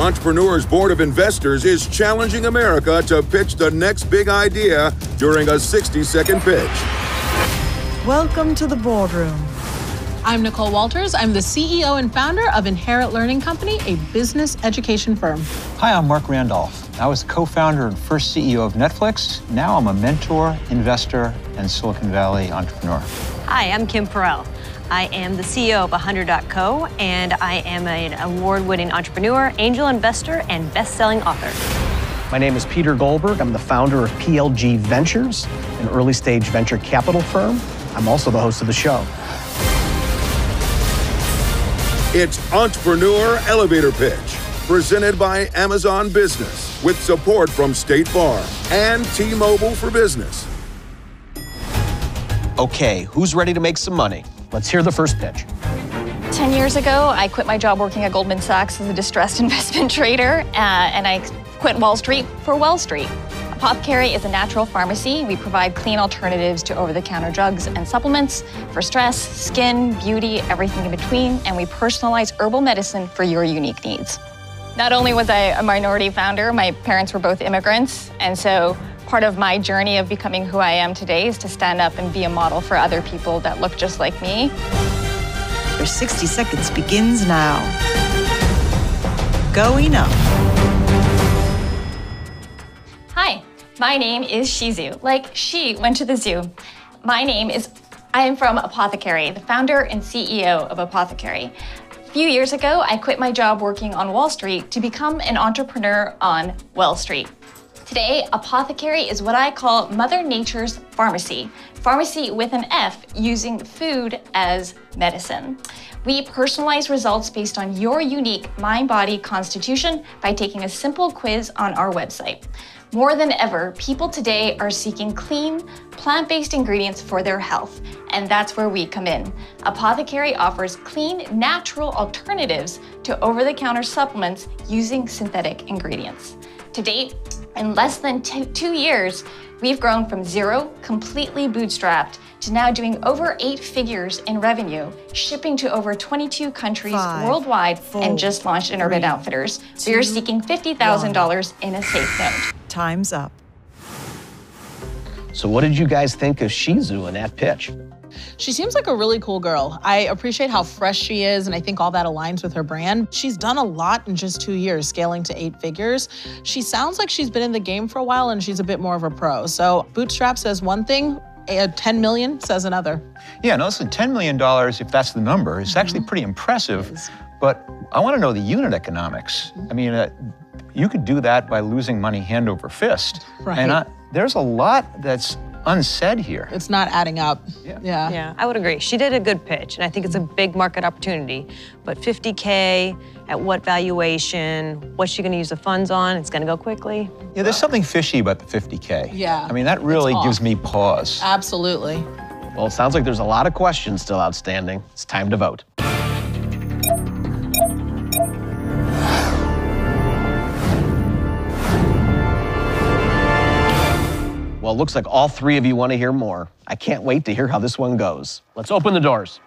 Entrepreneurs Board of Investors is challenging America to pitch the next big idea during a 60 second pitch. Welcome to the boardroom. I'm Nicole Walters. I'm the CEO and founder of Inherit Learning Company, a business education firm. Hi, I'm Marc Randolph. I was co founder and first CEO of Netflix. Now I'm a mentor, investor, and Silicon Valley entrepreneur. Hi, I'm Kim Perell. I am the CEO of 100.co, and I am an award winning entrepreneur, angel investor, and best selling author. My name is Peter Goldberg. I'm the founder of PLG Ventures, an early stage venture capital firm. I'm also the host of the show. It's Entrepreneur Elevator Pitch, presented by Amazon Business, with support from State Farm and T Mobile for Business. Okay, who's ready to make some money? Let's hear the first pitch. 10 years ago, I quit my job working at Goldman Sachs as a distressed investment trader, uh, and I quit Wall Street for Wall Street. Apothecary is a natural pharmacy. We provide clean alternatives to over the counter drugs and supplements for stress, skin, beauty, everything in between, and we personalize herbal medicine for your unique needs. Not only was I a minority founder, my parents were both immigrants, and so part of my journey of becoming who I am today is to stand up and be a model for other people that look just like me. Your 60 seconds begins now. Going up. Hi, my name is Shizu, like she went to the zoo. My name is, I am from Apothecary, the founder and CEO of Apothecary. A few years ago, I quit my job working on Wall Street to become an entrepreneur on Well Street. Today, Apothecary is what I call Mother Nature's pharmacy. Pharmacy with an F, using food as medicine. We personalize results based on your unique mind body constitution by taking a simple quiz on our website. More than ever, people today are seeking clean, plant based ingredients for their health, and that's where we come in. Apothecary offers clean, natural alternatives to over the counter supplements using synthetic ingredients. To date, in less than two, two years, we've grown from zero, completely bootstrapped, to now doing over eight figures in revenue, shipping to over 22 countries Five, worldwide, four, and just launched in Urban three, Outfitters. we are seeking $50,000 in a safe note. Time's up. So, what did you guys think of Shizu in that pitch? She seems like a really cool girl. I appreciate how fresh she is, and I think all that aligns with her brand. She's done a lot in just two years, scaling to eight figures. She sounds like she's been in the game for a while and she's a bit more of a pro. So, Bootstrap says one thing, uh, 10 million says another. Yeah, no, listen, $10 million, if that's the number, is actually pretty impressive. But I want to know the unit economics. I mean, uh, you could do that by losing money hand over fist. Right. And I, there's a lot that's unsaid here. It's not adding up. Yeah. Yeah. Yeah, I would agree. She did a good pitch, and I think it's a big market opportunity. But 50K, at what valuation? What's she going to use the funds on? It's going to go quickly. Yeah, there's something fishy about the 50K. Yeah, I mean, that really gives me pause. Absolutely. Well, it sounds like there's a lot of questions still outstanding. It's time to vote. Well, it looks like all three of you want to hear more. I can't wait to hear how this one goes. Let's open the doors.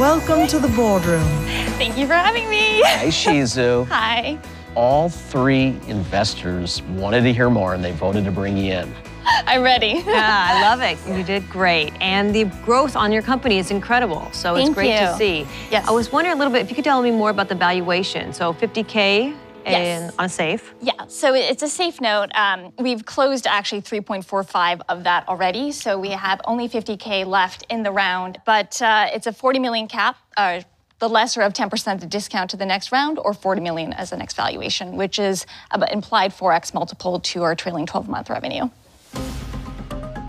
Welcome to the boardroom. Thank you for having me. Hi, Shizu. Hi. All three investors wanted to hear more and they voted to bring you in. I'm ready. Yeah, I love it. You did great. And the growth on your company is incredible. So it's Thank great to you. see. Yes. I was wondering a little bit if you could tell me more about the valuation. So 50K Yes. and on a safe. Yeah, so it's a safe note. Um, we've closed actually 3.45 of that already, so we have only 50k left in the round. But uh, it's a 40 million cap, uh, the lesser of 10% the discount to the next round, or 40 million as the next valuation, which is an implied 4x multiple to our trailing 12-month revenue.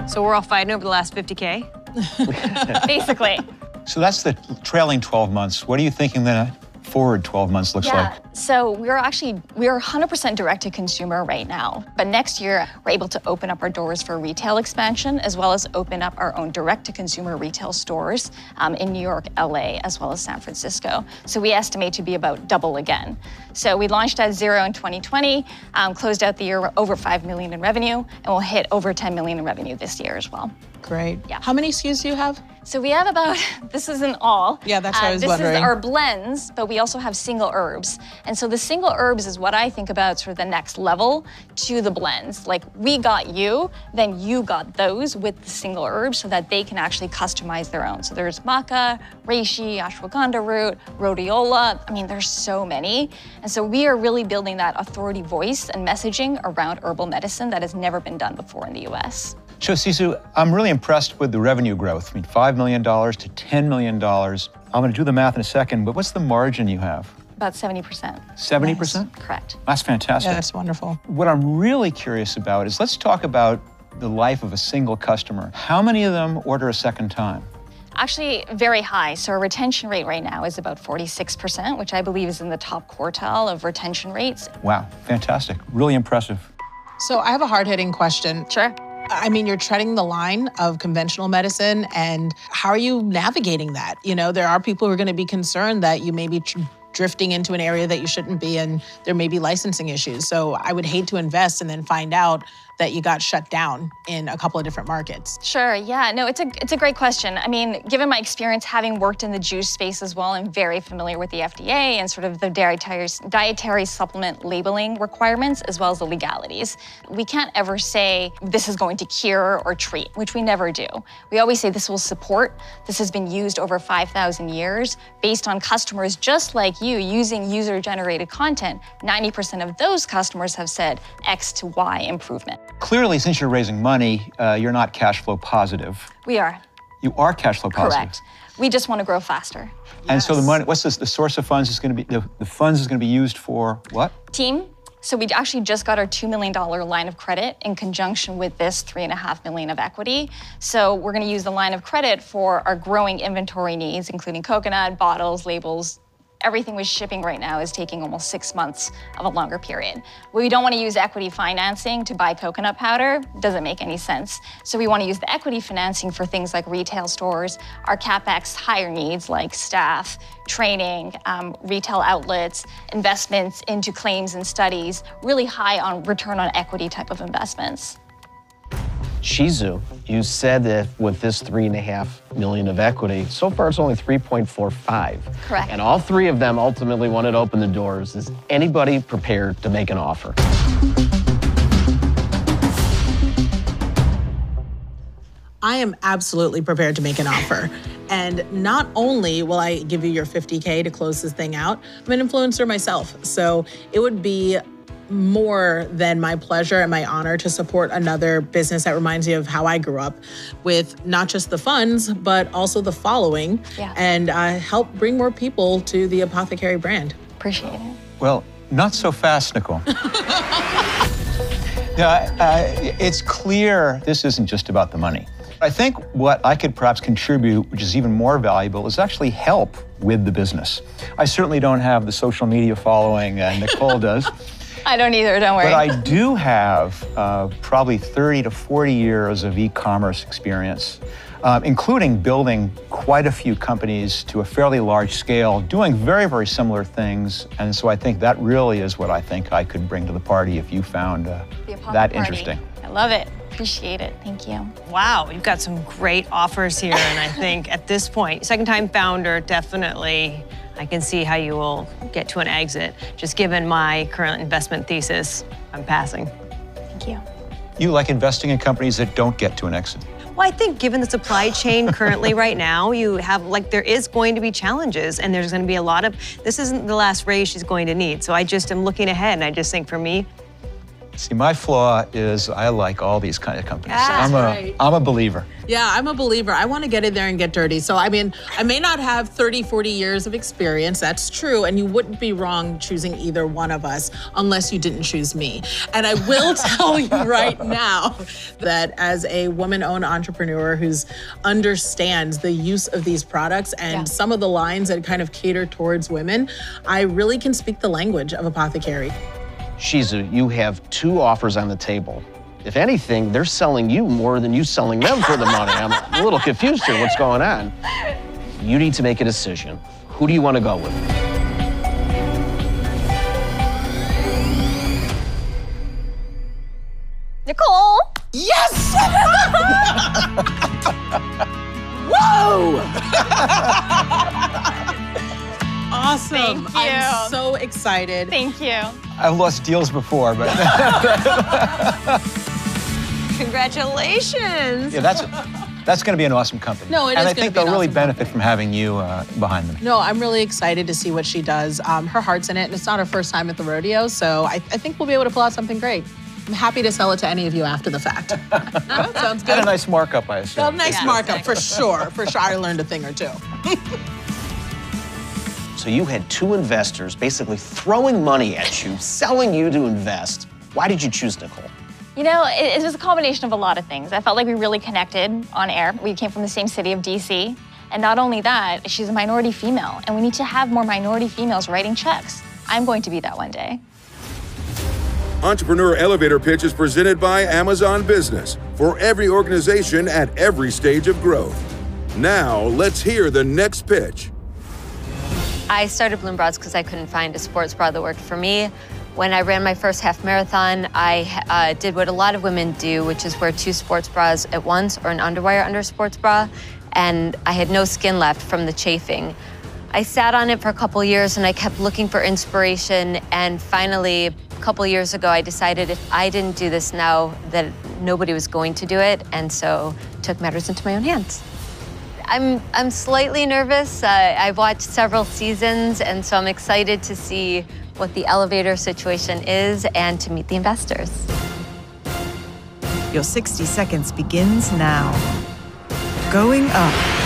So we're all fighting over the last 50K. Basically, So that's the trailing 12 months. What are you thinking the forward 12 months looks yeah. like? So we're actually we're 100% direct to consumer right now. But next year we're able to open up our doors for retail expansion as well as open up our own direct to consumer retail stores um, in New York, LA, as well as San Francisco. So we estimate to be about double again. So we launched at zero in 2020, um, closed out the year over 5 million in revenue, and we'll hit over 10 million in revenue this year as well. Great. Yeah. How many SKUs do you have? So we have about, this isn't all. Yeah, that's what I uh, was this wondering. is our blends, but we also have single herbs. And so the single herbs is what I think about sort of the next level to the blends. Like we got you, then you got those with the single herbs so that they can actually customize their own. So there's maca, reishi, ashwagandha root, rhodiola. I mean, there's so many. And so we are really building that authority voice and messaging around herbal medicine that has never been done before in the US. So, Shizu, I'm really impressed with the revenue growth. I mean, $5 million to $10 million. I'm going to do the math in a second, but what's the margin you have? About 70%. 70%? Correct. That's fantastic. Yeah, that's wonderful. What I'm really curious about is let's talk about the life of a single customer. How many of them order a second time? Actually, very high. So our retention rate right now is about 46%, which I believe is in the top quartile of retention rates. Wow, fantastic. Really impressive. So I have a hard hitting question. Sure. I mean, you're treading the line of conventional medicine, and how are you navigating that? You know, there are people who are going to be concerned that you may be tr- drifting into an area that you shouldn't be, and there may be licensing issues. So I would hate to invest and then find out that you got shut down in a couple of different markets. Sure. Yeah. No, it's a it's a great question. I mean, given my experience having worked in the juice space as well, I'm very familiar with the FDA and sort of the dietary dietary supplement labeling requirements as well as the legalities. We can't ever say this is going to cure or treat, which we never do. We always say this will support. This has been used over 5,000 years based on customers just like you using user-generated content. 90% of those customers have said X to Y improvement. Clearly, since you're raising money, uh, you're not cash flow positive. We are. You are cash flow positive. Correct. We just want to grow faster. And so the money, what's this, the source of funds is going to be, the, the funds is going to be used for what? Team. So we actually just got our $2 million line of credit in conjunction with this 3.5 million of equity. So we're going to use the line of credit for our growing inventory needs, including coconut, bottles, labels, everything we're shipping right now is taking almost six months of a longer period. We don't want to use equity financing to buy coconut powder, doesn't make any sense. So we want to use the equity financing for things like retail stores, our CapEx higher needs like staff, training, um, retail outlets, investments into claims and studies, really high on return on equity type of investments. Shizu, you said that with this three and a half million of equity, so far it's only 3.45. Correct. And all three of them ultimately wanted to open the doors. Is anybody prepared to make an offer? I am absolutely prepared to make an offer. And not only will I give you your 50K to close this thing out, I'm an influencer myself. So it would be more than my pleasure and my honor to support another business that reminds me of how I grew up with not just the funds, but also the following Yeah. and uh, help bring more people to the Apothecary brand. Appreciate it. Well, not so fast, Nicole. yeah, uh, it's clear this isn't just about the money. I think what I could perhaps contribute, which is even more valuable, is actually help with the business. I certainly don't have the social media following uh, Nicole does. I don't either, don't worry. But I do have uh, probably 30 to 40 years of e commerce experience, um, including building quite a few companies to a fairly large scale, doing very, very similar things. And so I think that really is what I think I could bring to the party if you found uh, Be a pop that party. interesting. I love it. Appreciate it. Thank you. Wow, you've got some great offers here, and I think at this point, second time founder, definitely, I can see how you will get to an exit. Just given my current investment thesis, I'm passing. Thank you. You like investing in companies that don't get to an exit. Well, I think given the supply chain currently right now, you have like there is going to be challenges, and there's going to be a lot of. This isn't the last raise she's going to need. So I just am looking ahead, and I just think for me, See, my flaw is I like all these kind of companies. That's I'm a right. am a believer. Yeah, I'm a believer. I want to get in there and get dirty. So, I mean, I may not have 30, 40 years of experience. That's true. And you wouldn't be wrong choosing either one of us unless you didn't choose me. And I will tell you right now that as a woman owned entrepreneur who's understands the use of these products and Yeah. some of the lines that kind of cater towards women, I really can speak the language of apothecary. Shizu, you have two offers on the table. If anything, they're selling you more than you selling them for the money. I'm a little confused here. What's going on? You need to make a decision. Who do you want to go with? Nicole. Yes! Whoa! Awesome. Thank you. I'm so excited. Thank you. I've lost deals before, but Congratulations. yeah, that's that's going to be an awesome company. No, it and is I think be they'll really awesome benefit from having you uh, behind them. No, I'm really excited to see what she does. Um, her heart's in it, and it's not her first time at the rodeo, so I, I think we'll be able to pull out something great. I'm happy to sell it to any of you after the fact. that sounds And good. a nice markup, I assume. A nice Yeah, markup for sure. For sure, I learned a thing or two. So you had two investors basically throwing money at you, selling you to invest. Why did you choose Nicole? You know, it, it was a combination of a lot of things. I felt like we really connected on air. We came from the same city of DC. And not only that, she's a minority female, and we need to have more minority females writing checks. I'm going to be that one day. Entrepreneur Elevator Pitch is presented by Amazon Business for every organization at every stage of growth. Now, let's hear the next pitch. I started Bloom Bras because I couldn't find a sports bra that worked for me. When I ran my first half marathon, I uh, did what a lot of women do, which is wear two sports bras at once or an underwire under a sports bra, and I had no skin left from the chafing. I sat on it for a couple years and I kept looking for inspiration, and finally, a couple years ago, I decided if I didn't do this now, that nobody was going to do it, and so took matters into my own hands. I'm I'm slightly nervous. Uh, I've watched several seasons, and so I'm excited to see what the elevator situation is and to meet the investors. Your 60 seconds begins now. Going up.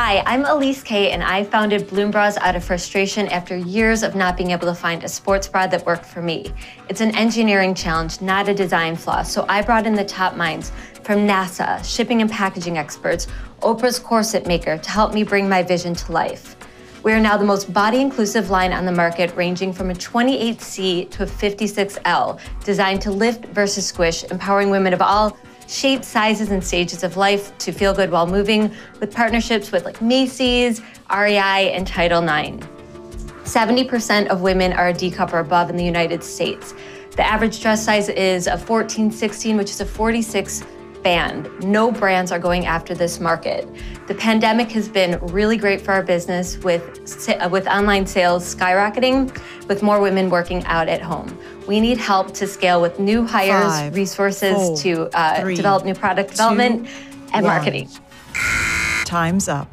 Hi, I'm Elise Kay, and I founded Bloom Bras out of frustration after years of not being able to find a sports bra that worked for me. It's an engineering challenge, not a design flaw. So I brought in the top minds from NASA, shipping and packaging experts, Oprah's corset maker to help me bring my vision to life. We are now the most body inclusive line on the market, ranging from a 28C to a 56L, designed to lift versus squish, empowering women of all shapes, sizes, and stages of life to feel good while moving, with partnerships with like Macy's, REI, and Title Nine. 70% of women are a D cup or above in the United States. The average dress size is a 14, 16, which is a 46 band. No brands are going after this market. The pandemic has been really great for our business with, uh, with online sales skyrocketing, with more women working out at home. We need help to scale with new hires, Five, resources four, to uh, three, develop new product development and one. marketing. Time's up.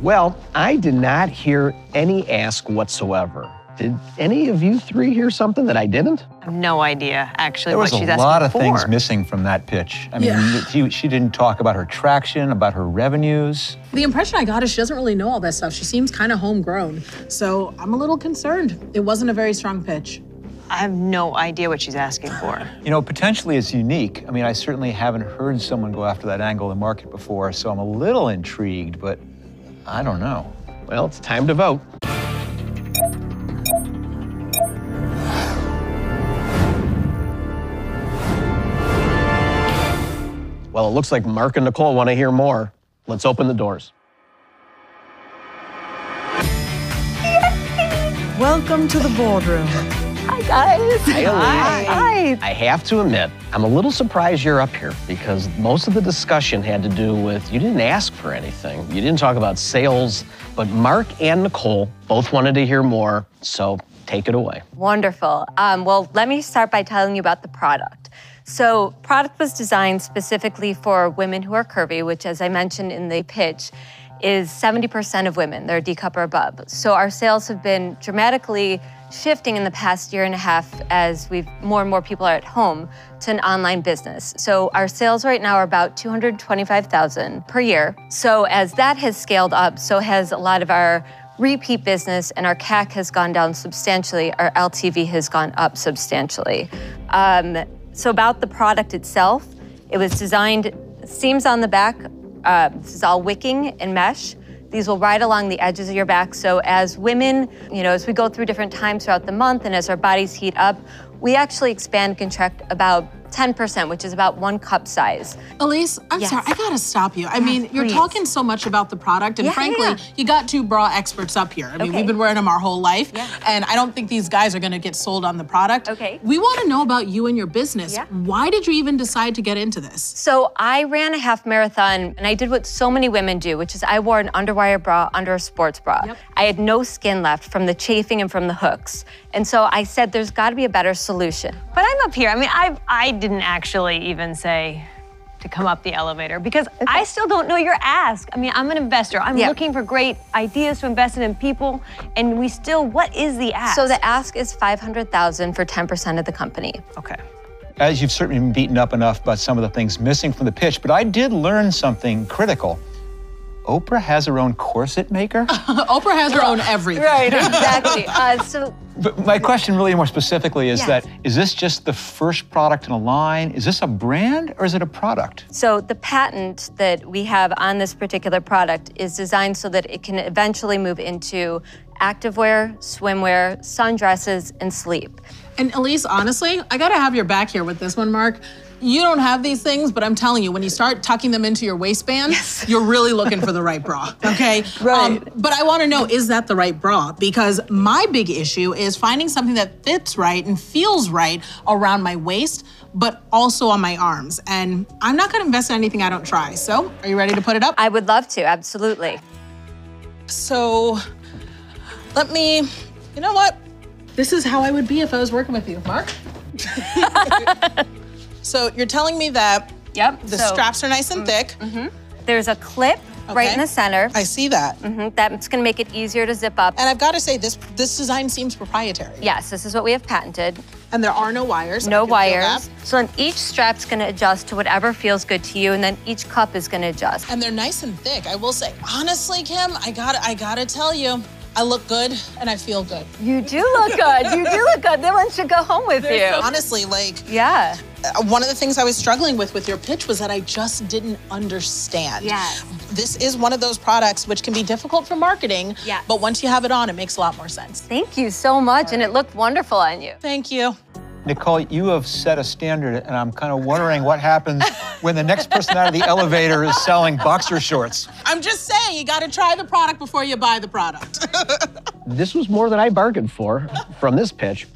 Well, I did not hear any ask whatsoever. Did any of you three hear something that I didn't? I have no idea actually There was what she's a lot of for. things missing from that pitch. I mean, Yeah. she, she didn't talk about her traction, about her revenues. The impression I got is she doesn't really know all that stuff. She seems kind of homegrown. So I'm a little concerned. It wasn't a very strong pitch. I have no idea what she's asking for. You know, potentially it's unique. I mean, I certainly haven't heard someone go after that angle of the market before, so I'm a little intrigued, but I don't know. Well, it's time to vote. Well, it looks like Marc and Nicole want to hear more. Let's open the doors. Welcome to the boardroom. Hi, guys. Hi, Elise. Hi. I have to admit, I'm a little surprised you're up here because most of the discussion had to do with you didn't ask for anything. You didn't talk about sales, but Marc and Nicole both wanted to hear more, so take it away. Wonderful. Um, well, let me start by telling you about the product. So, product was designed specifically for women who are curvy, which, as I mentioned in the pitch, is 70% of women. They're D cup or above. So, our sales have been dramatically shifting in the past year and a half as we've more and more people are at home to an online business. So, our sales right now are about 225,000 per year. So, as that has scaled up, so has a lot of our repeat business and our CAC has gone down substantially. Our LTV has gone up substantially. Um, so about the product itself, it was designed, seams on the back. Uh, this is all wicking and mesh. These will ride along the edges of your back. So as women, you know, as we go through different times throughout the month and as our bodies heat up, we actually expand, contract about 10%, which is about one cup size. Elise, I'm Yes. sorry, I gotta stop you. I mean, you're please. talking so much about the product, and Yeah, frankly, yeah. you got two bra experts up here. I mean, Okay. we've been wearing them our whole life, Yeah. and I don't think these guys are gonna get sold on the product. Okay. We wanna know about you and your business. Yeah. Why did you even decide to get into this? So I ran a half marathon and I did what so many women do, which is I wore an underwire bra under a sports bra. Yep. I had no skin left from the chafing and from the hooks. And so I said, there's got to be a better solution. But I'm up here. I mean, I I didn't actually even say to come up the elevator because I still don't know your ask. I mean, I'm an investor. I'm Yeah. looking for great ideas to invest in, in people, and we still. What is the ask? So the ask is 500,000 for 10% of the company. okay. As you've certainly been beaten up enough about some of the things missing from the pitch, but I did learn something critical. Oprah has her own corset maker. Oprah has her own everything. Right, exactly. uh, so But my question, really more specifically, is Yes. that is this just the first product in a line? Is this a brand or is it a product? So the patent that we have on this particular product is designed so that it can eventually move into activewear, swimwear, sundresses, and sleep. And Elise, honestly, I gotta have your back here with this one, Marc. You don't have these things, but I'm telling you, when you start tucking them into your waistband, you're really looking for the right bra, okay? Um, Right. but I wanna know, is that the right bra? Because my big issue is finding something that fits right and feels right around my waist, but also on my arms. And I'm not gonna invest in anything I don't try. So, are you ready to put it up? I would love to, absolutely. So, let me, you know what? This is how I would be if I was working with you, Marc. so, you're telling me that Yep. the so mm, straps are nice and thick. There's a clip right in the center. I see that. Mhm, That's going to make it easier to zip up. And I've got to say, this this design seems proprietary. Yes, this is what we have patented. And there are no wires. No wires. So then each strap's going to adjust to whatever feels good to you, and then each cup is going to adjust. And they're nice and thick. I will say, honestly, Kim, I got I gotta tell you, I look good and I feel good. You do look good. You do look good. Then one should go home with you. Honestly, like Yeah. uh, one of the things I was struggling with with your pitch was that I just didn't understand. Yes. This is one of those products which can be difficult for marketing. Yes. But once you have it on, it makes a lot more sense. Thank you so much, and it looked wonderful on you. Thank you. Nicole, you have set a standard, and I'm kind of wondering what happens when the next person out of the elevator is selling boxer shorts. I'm just saying, you got to try the product before you buy the product. This was more than I bargained for from this pitch.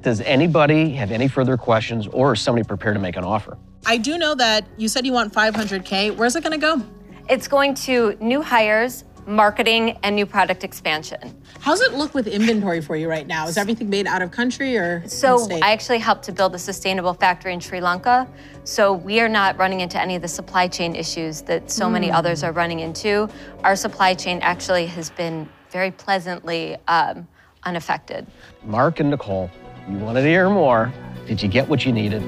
Does anybody have any further questions or is somebody prepared to make an offer? I do know that you said you want 500K. Where's it going to go? It's going to new hires, marketing, and new product expansion. How's it look with inventory for you right now? Is everything made out of country or So? I actually helped to build a sustainable factory in Sri Lanka. So we are not running into any of the supply chain issues that so many others are running into. Our supply chain actually has been very pleasantly um, unaffected. Marc and Nicole, you wanted to hear more. Did you get what you needed?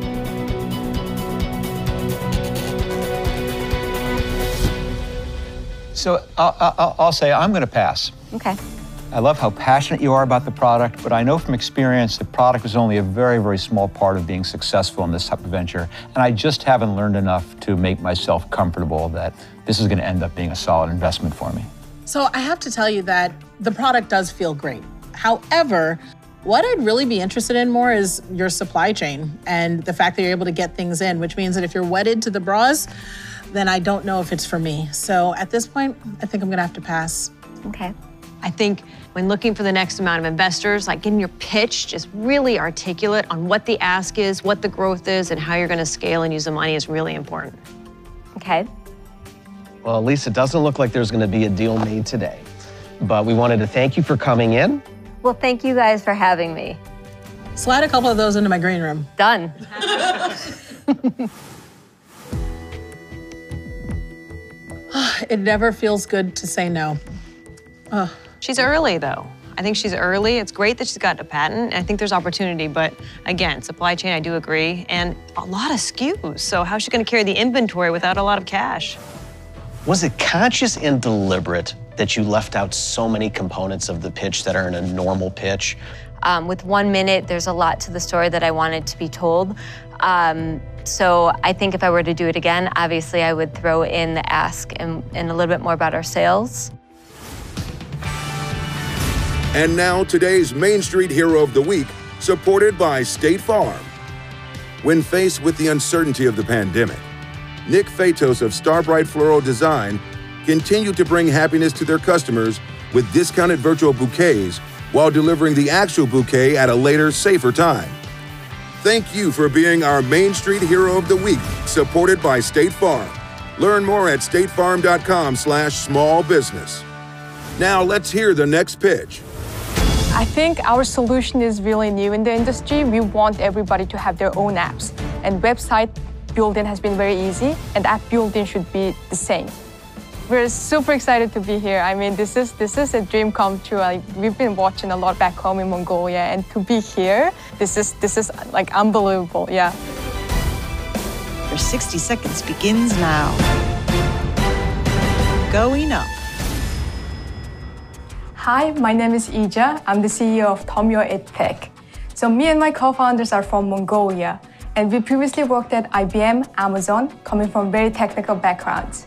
So I'll, I'll, I'll say I'm going to pass. Okay. I love how passionate you are about the product, but I know from experience the product is only a very, very small part of being successful in this type of venture. And I just haven't learned enough to make myself comfortable that this is going to end up being a solid investment for me. So I have to tell you that the product does feel great. However, what I'd really be interested in more is your supply chain and the fact that you're able to get things in, which means that if you're wedded to the bras, then I don't know if it's for me. So at this point, I think I'm gonna have to pass. Okay. I think when looking for the next amount of investors, like getting your pitch just really articulate on what the ask is, what the growth is, and how you're going to scale and use the money is really important. Okay. Well, at least it doesn't look like there's going to be a deal made today. But we wanted to thank you for coming in. Well, thank you guys for having me. Slide a couple of those into my green room. Done. It never feels good to say no. She's early, though. I think she's early. It's great that she's got a patent. I think there's opportunity, but again, supply chain, I do agree, and a lot of SKUs. So how's she going to carry the inventory without a lot of cash? Was it conscious and deliberate that you left out so many components of the pitch that are in a normal pitch? Um, with one minute, there's a lot to the story that I wanted to be told. Um, so I think if I were to do it again, obviously I would throw in the ask and, and a little bit more about our sales. And now today's Main Street Hero of the Week, supported by State Farm. When faced with the uncertainty of the pandemic, Nick Fatos of Starbright Floral Design continued to bring happiness to their customers with discounted virtual bouquets while delivering the actual bouquet at a later, safer time. Thank you for being our Main Street Hero of the Week, supported by State Farm. Learn more at statefarm.com slash small business. Now let's hear the next pitch. I think our solution is really new in the industry. We want everybody to have their own apps. And website building has been very easy, and app building should be the same. We're super excited to be here. I mean, this is this is a dream come true. Like, we've been watching a lot back home in Mongolia, and to be here, this is this is like unbelievable. Yeah. Your 60 seconds begins now. Going up. Hi, my name is Ija. I'm the CEO of Tomyo EdTech. So me and my co-founders are from Mongolia, and we previously worked at IBM, Amazon, coming from very technical backgrounds.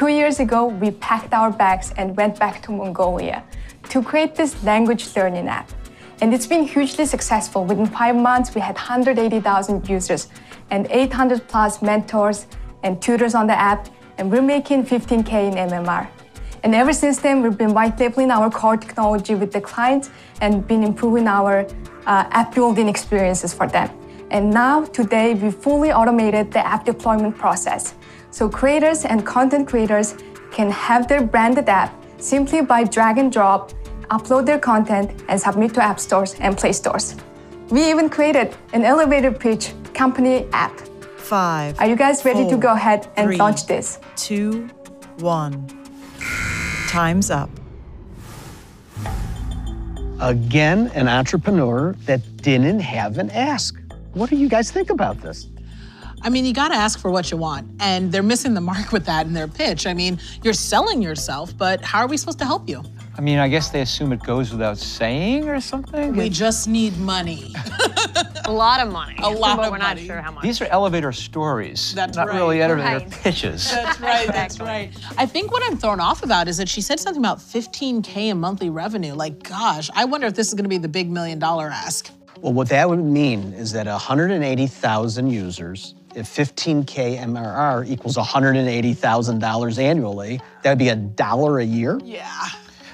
Two years ago, we packed our bags and went back to Mongolia to create this language learning app. And it's been hugely successful. Within five months, we had 180,000 users and 800 plus mentors and tutors on the app, and we're making 15K in MRR. And ever since then, we've been white labeling our core technology with the clients and been improving our uh, app building experiences for them. And now, today, we fully automated the app deployment process. So creators and content creators can have their branded app simply by drag and drop, upload their content, and submit to app stores and play stores. We even created an elevator pitch company app. Five. Are you guys ready four, to go ahead and three, launch this? Two, one. Time's up. Again, an entrepreneur that didn't have an ask. What do you guys think about this? I mean, you got to ask for what you want, and they're missing the mark with that in their pitch. I mean, you're selling yourself, but how are we supposed to help you? I mean, I guess they assume it goes without saying or something. We just need money. A lot of money. A lot but of we're money. not sure how much. These are elevator stories, That's not right. really elevator Right. pitches. That's right. That's right. I think what I'm thrown off about is that she said something about 15k in monthly revenue. Like, gosh, I wonder if this is going to be the big million dollar ask. Well, what that would mean is that 180,000 users, if 15K MRR equals $180,000 annually, that would be a dollar a year. Yeah.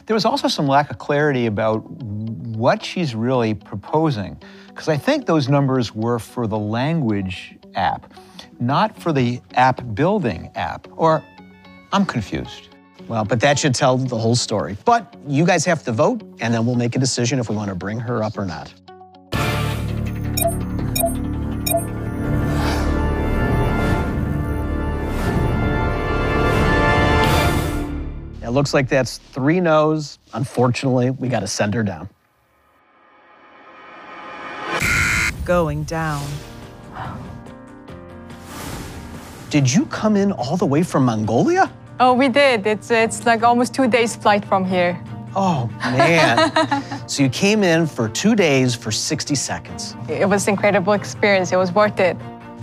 There was also some lack of clarity about what she's really proposing, because I think those numbers were for the language app, not for the app building app. Or I'm confused. Well, but that should tell the whole story. But you guys have to vote, and then we'll make a decision if we want to bring her up or not. Looks like that's three no's. Unfortunately, we got to send her down. Going down. Did you come in all the way from Mongolia? Oh, we did. It's it's like almost two days flight from here. Oh, man. so you came in for two days for 60 seconds. It was an incredible experience. It was worth it.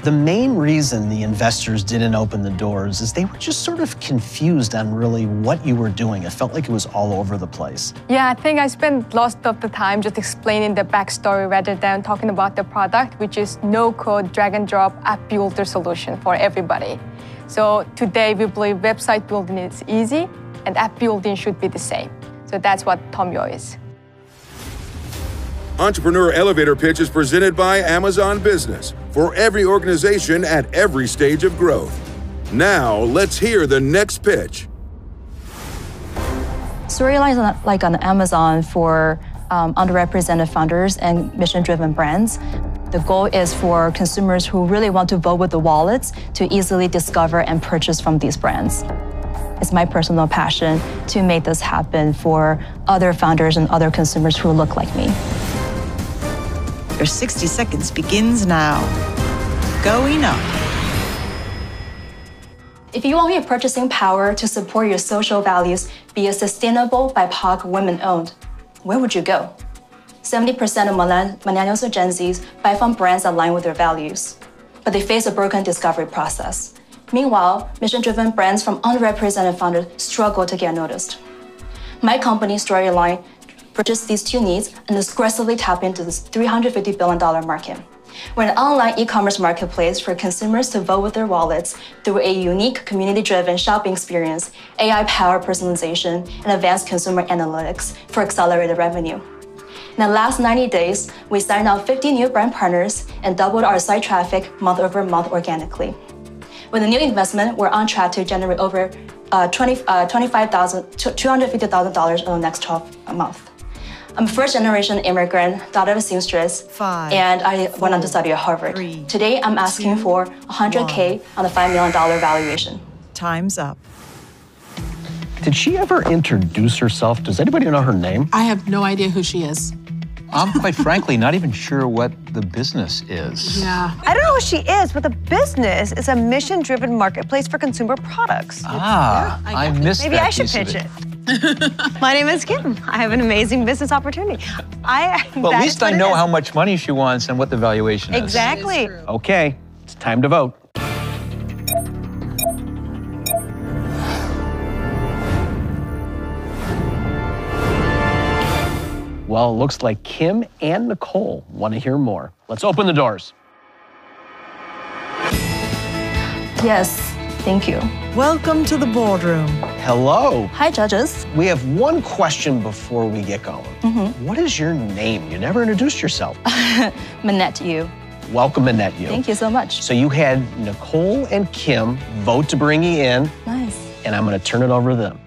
The main reason the investors didn't open the doors is they were just sort of confused on really what you were doing. It felt like it was all over the place. Yeah, I think I spent most of the time just explaining the backstory rather than talking about the product, which is no-code drag and drop app builder solution for everybody. So today we believe website building is easy and app building should be the same. So that's what Tomyo is. Entrepreneur Elevator Pitch is presented by Amazon Business for every organization at every stage of growth. Now, let's hear the next pitch. Storylines like on Amazon for um, underrepresented founders and mission-driven brands. The goal is for consumers who really want to vote with the wallets to easily discover and purchase from these brands. It's my personal passion to make this happen for other founders and other consumers who look like me. Your 60 seconds begins now. Going up. If you want your purchasing power to support your social values, be a sustainable BIPOC women owned, where would you go? 70% of millenn- millennials or Gen Zs buy from brands aligned with their values, but they face a broken discovery process. Meanwhile, mission driven brands from underrepresented founders struggle to get noticed. My company, Storyline, bridges these two needs and aggressively tap into this $350 billion market. We're an online e-commerce marketplace for consumers to vote with their wallets through a unique community-driven shopping experience, AI-powered personalization, and advanced consumer analytics for accelerated revenue. In the last 90 days, we signed up 50 new brand partners and doubled our site traffic month over month organically. With the new investment, we're on track to generate over uh, 20, uh, $25,000 $250,000 in the next 12 months. I'm a first generation immigrant, daughter of a seamstress, Five, and I four, went on to study at Harvard. three, Today, I'm asking two, for 100K on a $5 million valuation. Time's up. Did she ever introduce herself? Does anybody know her name? I have no idea who she is. I'm quite frankly not even sure what the business is. Yeah. I don't know who she is, but the business is a mission-driven marketplace for consumer products. Ah, I, missed Maybe that I should piece of pitch it. My name is Kim. I have an amazing business opportunity. I Well, at least I know is. how much money she wants and what the valuation is. Exactly. Okay, it's time to vote. Well, it looks like Kim and Nicole want to hear more. Let's open the doors. Yes, thank you. Welcome to the boardroom. Hello. Hi, judges. We have one question before we get going. Mm-hmm. What is your name? You never introduced yourself. Manette Yu. Welcome, Annette. You. Thank you so much. So you had Nicole and Kim vote to bring you in, Nice. and I'm going to turn it over to them.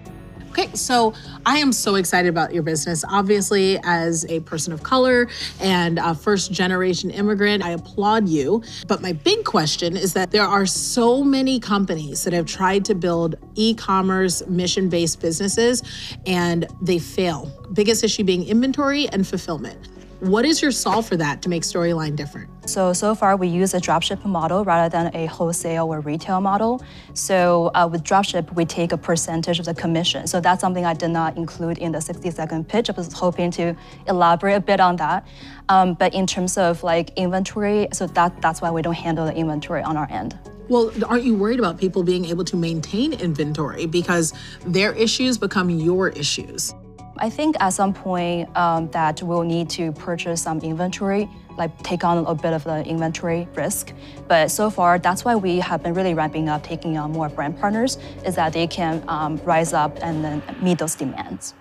Okay, so I am so excited about your business. Obviously, as a person of color and a first generation immigrant, I applaud you. But my big question is that there are so many companies that have tried to build e commerce mission based businesses and they fail. Biggest issue being inventory and fulfillment. What is your solve for that to make Storyline different? So, so far we use a dropship model rather than a wholesale or retail model. So uh, with dropship, we take a percentage of the commission. So that's something I did not include in the 60 second pitch. I was hoping to elaborate a bit on that. Um, but in terms of like inventory, so that, that's why we don't handle the inventory on our end. Well, aren't you worried about people being able to maintain inventory because their issues become your issues? I think at some point um, that we'll need to purchase some inventory, like take on a bit of the inventory risk. But so far, that's why we have been really ramping up, taking on more brand partners, is that they can um, rise up and then meet those demands.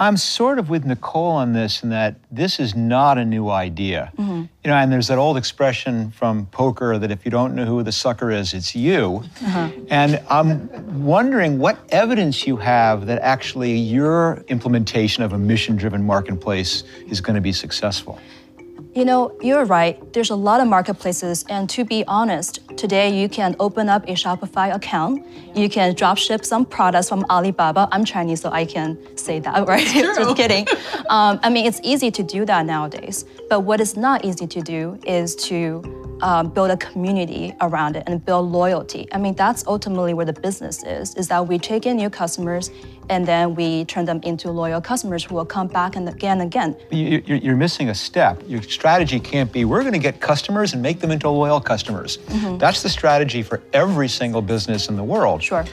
I'm sort of with Nicole on this in that this is not a new idea. Mm-hmm. You know, and there's that old expression from poker that if you don't know who the sucker is, it's you. Uh-huh. And I'm wondering what evidence you have that actually your implementation of a mission driven marketplace is going to be successful. You know, you're right. There's a lot of marketplaces, and to be honest, today you can open up a Shopify account. You can drop ship some products from Alibaba. I'm Chinese, so I can say that, right? Just kidding. Um, I mean, it's easy to do that nowadays. But what is not easy to do is to um, build a community around it and build loyalty. I mean, that's ultimately where the business is, is that we take in new customers and then we turn them into loyal customers who will come back and again and again. You- you- You're missing a step. Your strategy can't be we're going to get customers and make them into loyal customers. Mhm. That's the strategy for every single business in the world. Sure.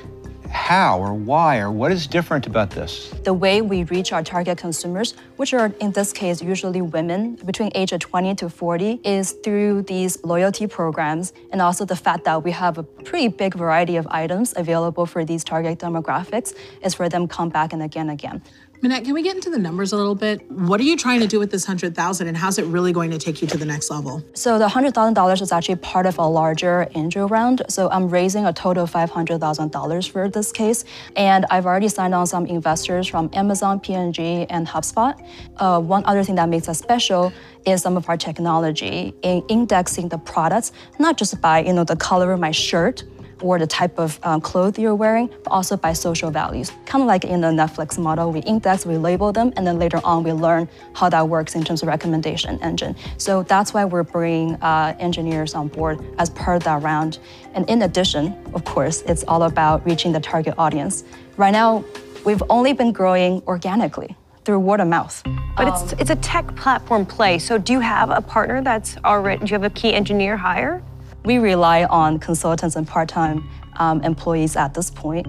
How or why or what is different about this? the way we reach our target consumers, which are in this case usually women between age of 20 to 40, is through these loyalty programs and also the fact that we have a pretty big variety of items available for these target demographics is for them come back and again and again. Minette, can we get into the numbers a little bit? What are you trying to do with this 100,000 and how's it really going to take you to the next level? So the $100,000 is actually part of a larger angel round. So I'm raising a total of $500,000 for this case. And I've already signed on some investors from Amazon, P&G, and HubSpot. Uh, one other thing that makes us special is some of our technology in indexing the products, not just by you know the color of my shirt, or the type of um, clothes you're wearing, but also by social values. Kind of like in the Netflix model, we index, we label them, and then later on we learn how that works in terms of recommendation engine. So that's why we're bringing uh, engineers on board as part of that round. And in addition, of course, it's all about reaching the target audience. Right now, we've only been growing organically through word of mouth. But it's it's a tech platform play. So do you have a partner that's already? Do you have a key engineer hire? We rely on consultants and part-time um, employees at this point.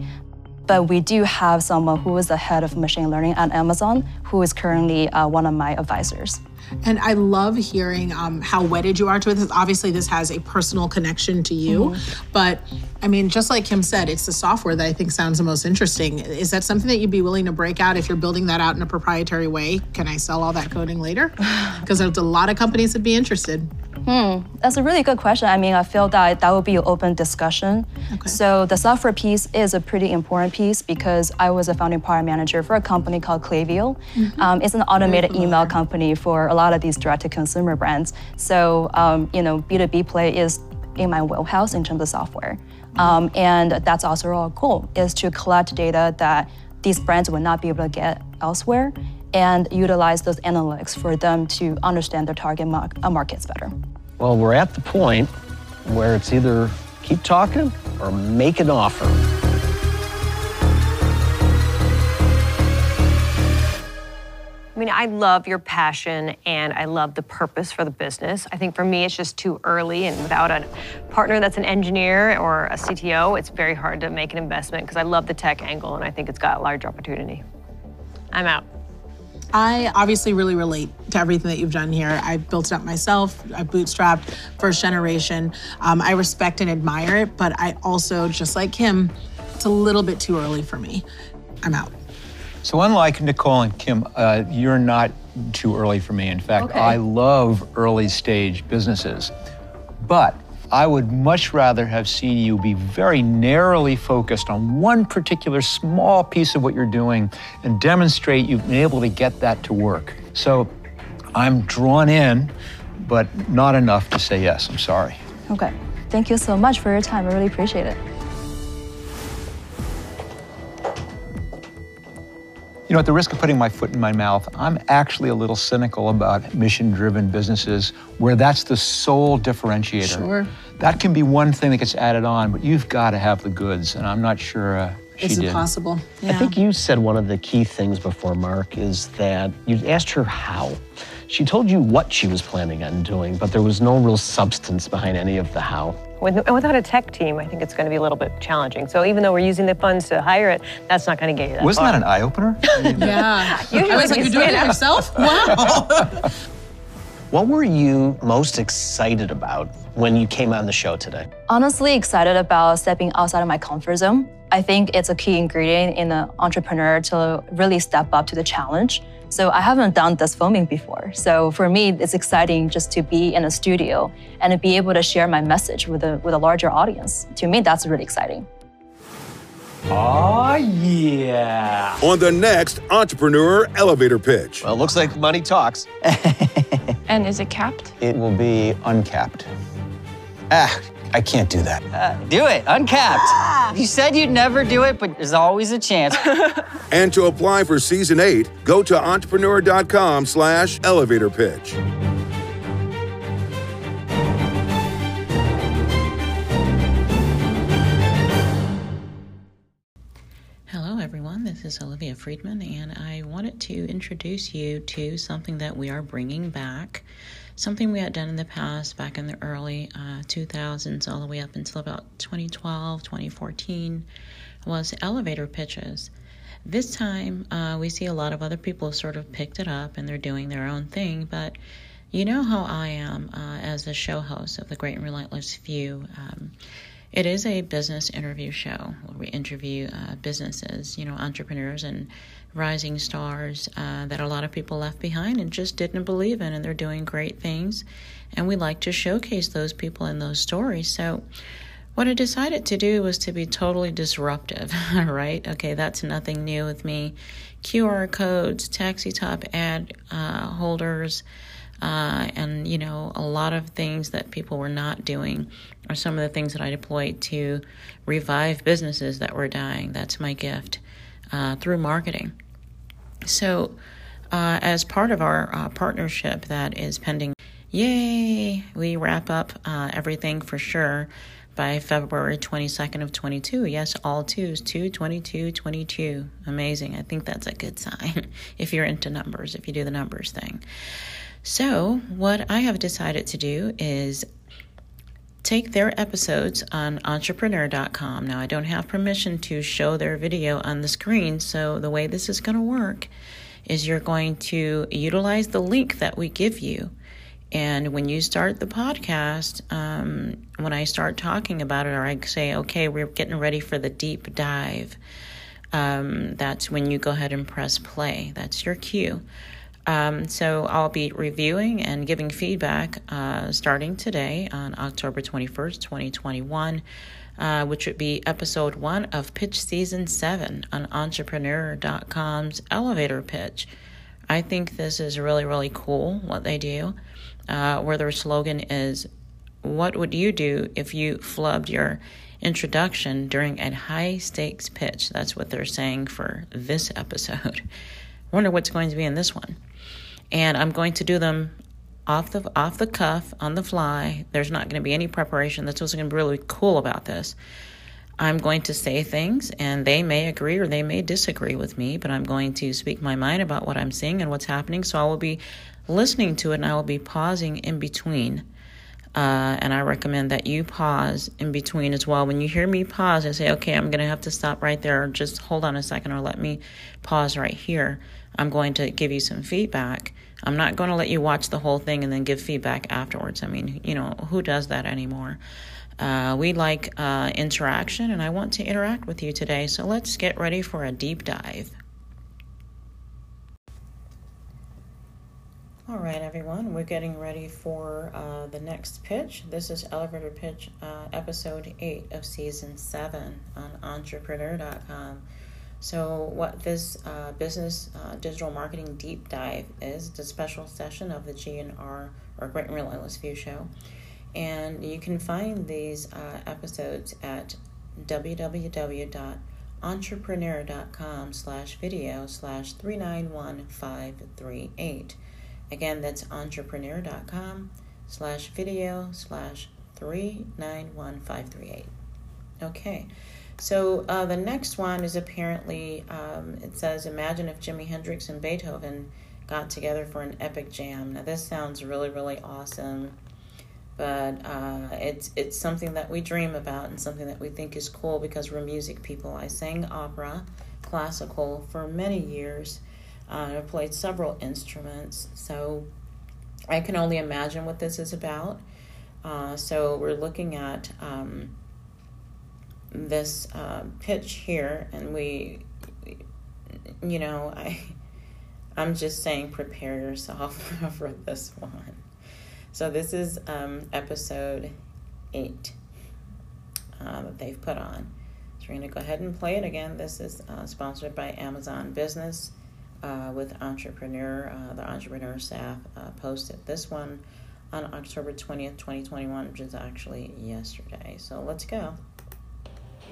But we do have someone who is the head of machine learning at Amazon, who is currently uh, one of my advisors. And I love hearing um, how wedded you are to it. Obviously, this has a personal connection to you. Mm-hmm. But I mean, just like Kim said, it's the software that I think sounds the most interesting. Is that something that you'd be willing to break out if you're building that out in a proprietary way? Can I sell all that coding later? Because there's a lot of companies that'd be interested. Hmm, that's a really good question. I mean, I feel that that would be an open discussion. Okay. So the software piece is a pretty important piece because I was a founding product manager for a company called Klaviyo. Mm-hmm. Um, it's an automated email company for a lot of these direct-to-consumer brands. So um, you know, B2B play is in my wheelhouse in terms of software. Um, and that's also our goal is to collect data that these brands would not be able to get elsewhere and utilize those analytics for them to understand their target uh, markets better. Well, we're at the point where it's either keep talking or make an offer. I mean, I love your passion and I love the purpose for the business. I think for me, it's just too early, and without a partner that's an engineer or a CTO, it's very hard to make an investment because I love the tech angle and I think it's got a large opportunity. I'm out. I obviously really relate to everything that you've done here. I built it up myself. I bootstrapped first generation. Um, I respect and admire it, but I also, just like Kim, it's a little bit too early for me. I'm out. So, unlike Nicole and Kim, uh, you're not too early for me. In fact, okay. I love early stage businesses. But I would much rather have seen you be very narrowly focused on one particular small piece of what you're doing and demonstrate you've been able to get that to work. So I'm drawn in, but not enough to say yes. I'm sorry. Okay. Thank you so much for your time. I really appreciate it. You know, at the risk of putting my foot in my mouth, I'm actually a little cynical about mission driven businesses where that's the sole differentiator. Sure. That can be one thing that gets added on, but you've got to have the goods, and I'm not sure uh, she Is it did. possible? Yeah. I think you said one of the key things before, Marc, is that you asked her how. She told you what she was planning on doing, but there was no real substance behind any of the how. Without a tech team, I think it's going to be a little bit challenging. So even though we're using the funds to hire it, that's not going to get you that Wasn't far. that an eye opener? yeah. Usually I was like, you're doing it yourself? Wow. what were you most excited about when you came on the show today? Honestly, excited about stepping outside of my comfort zone. I think it's a key ingredient in an entrepreneur to really step up to the challenge. So I haven't done this filming before. So for me, it's exciting just to be in a studio and to be able to share my message with a with a larger audience. To me, that's really exciting. Oh, yeah. On the next Entrepreneur Elevator Pitch. Well, looks like money talks. and is it capped? It will be uncapped. Ah, I can't do that. Uh, do it, uncapped. Ah. You said you'd never do it, but there's always a chance. and to apply for season eight, go to entrepreneur.com slash elevator pitch. Hello, everyone. This is Olivia Friedman, and I wanted to introduce you to something that we are bringing back something we had done in the past back in the early uh, 2000s all the way up until about 2012 2014 was elevator pitches. This time uh, we see a lot of other people sort of picked it up and they're doing their own thing but you know how i am uh, as the show host of the great and relentless few um, it is a business interview show where we interview uh, businesses you know entrepreneurs and rising stars uh, that a lot of people left behind and just didn't believe in, and they're doing great things. And we like to showcase those people and those stories. So, what I decided to do was to be totally disruptive, right? Okay, that's nothing new with me. QR codes, taxi top ad uh, holders, uh, and you know a lot of things that people were not doing are some of the things that I deployed to revive businesses that were dying. That's my gift uh, through marketing. So, uh, as part of our uh, partnership that is pending, yay, we wrap up uh, everything for sure by February 22nd of 22. Yes, all twos, 2, 22, 22. Amazing. I think that's a good sign if you're into numbers, if you do the numbers thing. So, what I have decided to do is take their episodes on entrepreneur.com. Now, I don't have permission to show their video on the screen, so the way this is going to work is you're going to utilize the link that we give you. And when you start the podcast, um, when I start talking about it, or I say, okay, we're getting ready for the deep dive, um, that's when you go ahead and press play. That's your cue. Um, so I'll be reviewing and giving feedback uh, starting today on October 21st, 2021, uh, which would be episode one of Pitch Season 7 on Entrepreneur.com's elevator pitch. I think this is really, really cool what they do, uh, where their slogan is, What would you do if you flubbed your introduction during a high stakes pitch? That's what they're saying for this episode. Wonder what's going to be in this one and I'm going to do them off the off the cuff on the fly. There's not going to be any preparation. That's what's going to be really cool about this. I'm going to say things and they may agree or they may disagree with me, but I'm going to speak my mind about what I'm seeing and what's happening. So I will be listening to it and I will be pausing in between. Uh, and I recommend that you pause in between as well. When you hear me pause, I say, okay, I'm going to have to stop right there, or just hold on a second, or let me pause right here. I'm going to give you some feedback. I'm not going to let you watch the whole thing and then give feedback afterwards. I mean, you know, who does that anymore? Uh, we like uh, interaction, and I want to interact with you today. So let's get ready for a deep dive. All right, everyone, we're getting ready for uh, the next pitch. This is Elevator Pitch, uh, episode 8 of season 7 on entrepreneur.com. So, what this uh, business uh, digital marketing deep dive is, a special session of the GNR or Great and Relentless Few Show. And you can find these uh, episodes at www.entrepreneur.com slash video slash 391538. Again, that's entrepreneur.com slash video slash 391538. Okay. So uh, the next one is apparently, um, it says, Imagine if Jimi Hendrix and Beethoven got together for an epic jam. Now, this sounds really, really awesome, but uh, it's, it's something that we dream about and something that we think is cool because we're music people. I sang opera, classical, for many years. Uh, I've played several instruments, so I can only imagine what this is about. Uh, so we're looking at. Um, this uh, pitch here, and we, you know, I, I'm just saying, prepare yourself for this one. So this is um, episode eight uh, that they've put on. So we're going to go ahead and play it again. This is uh, sponsored by Amazon Business uh, with Entrepreneur. Uh, the Entrepreneur staff uh, posted this one on October 20th, 2021, which is actually yesterday. So let's go.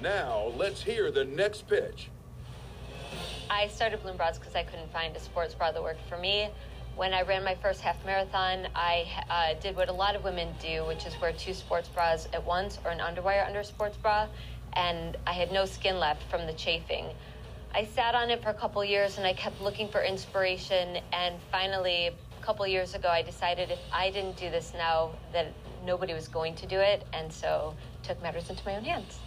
Now, let's hear the next pitch. I started Bloom Bras because I couldn't find a sports bra that worked for me. When I ran my first half marathon, I uh, did what a lot of women do, which is wear two sports bras at once or an underwire under a sports bra, and I had no skin left from the chafing. I sat on it for a couple years and I kept looking for inspiration, and finally, a couple years ago, I decided if I didn't do this now, that nobody was going to do it, and so took matters into my own hands.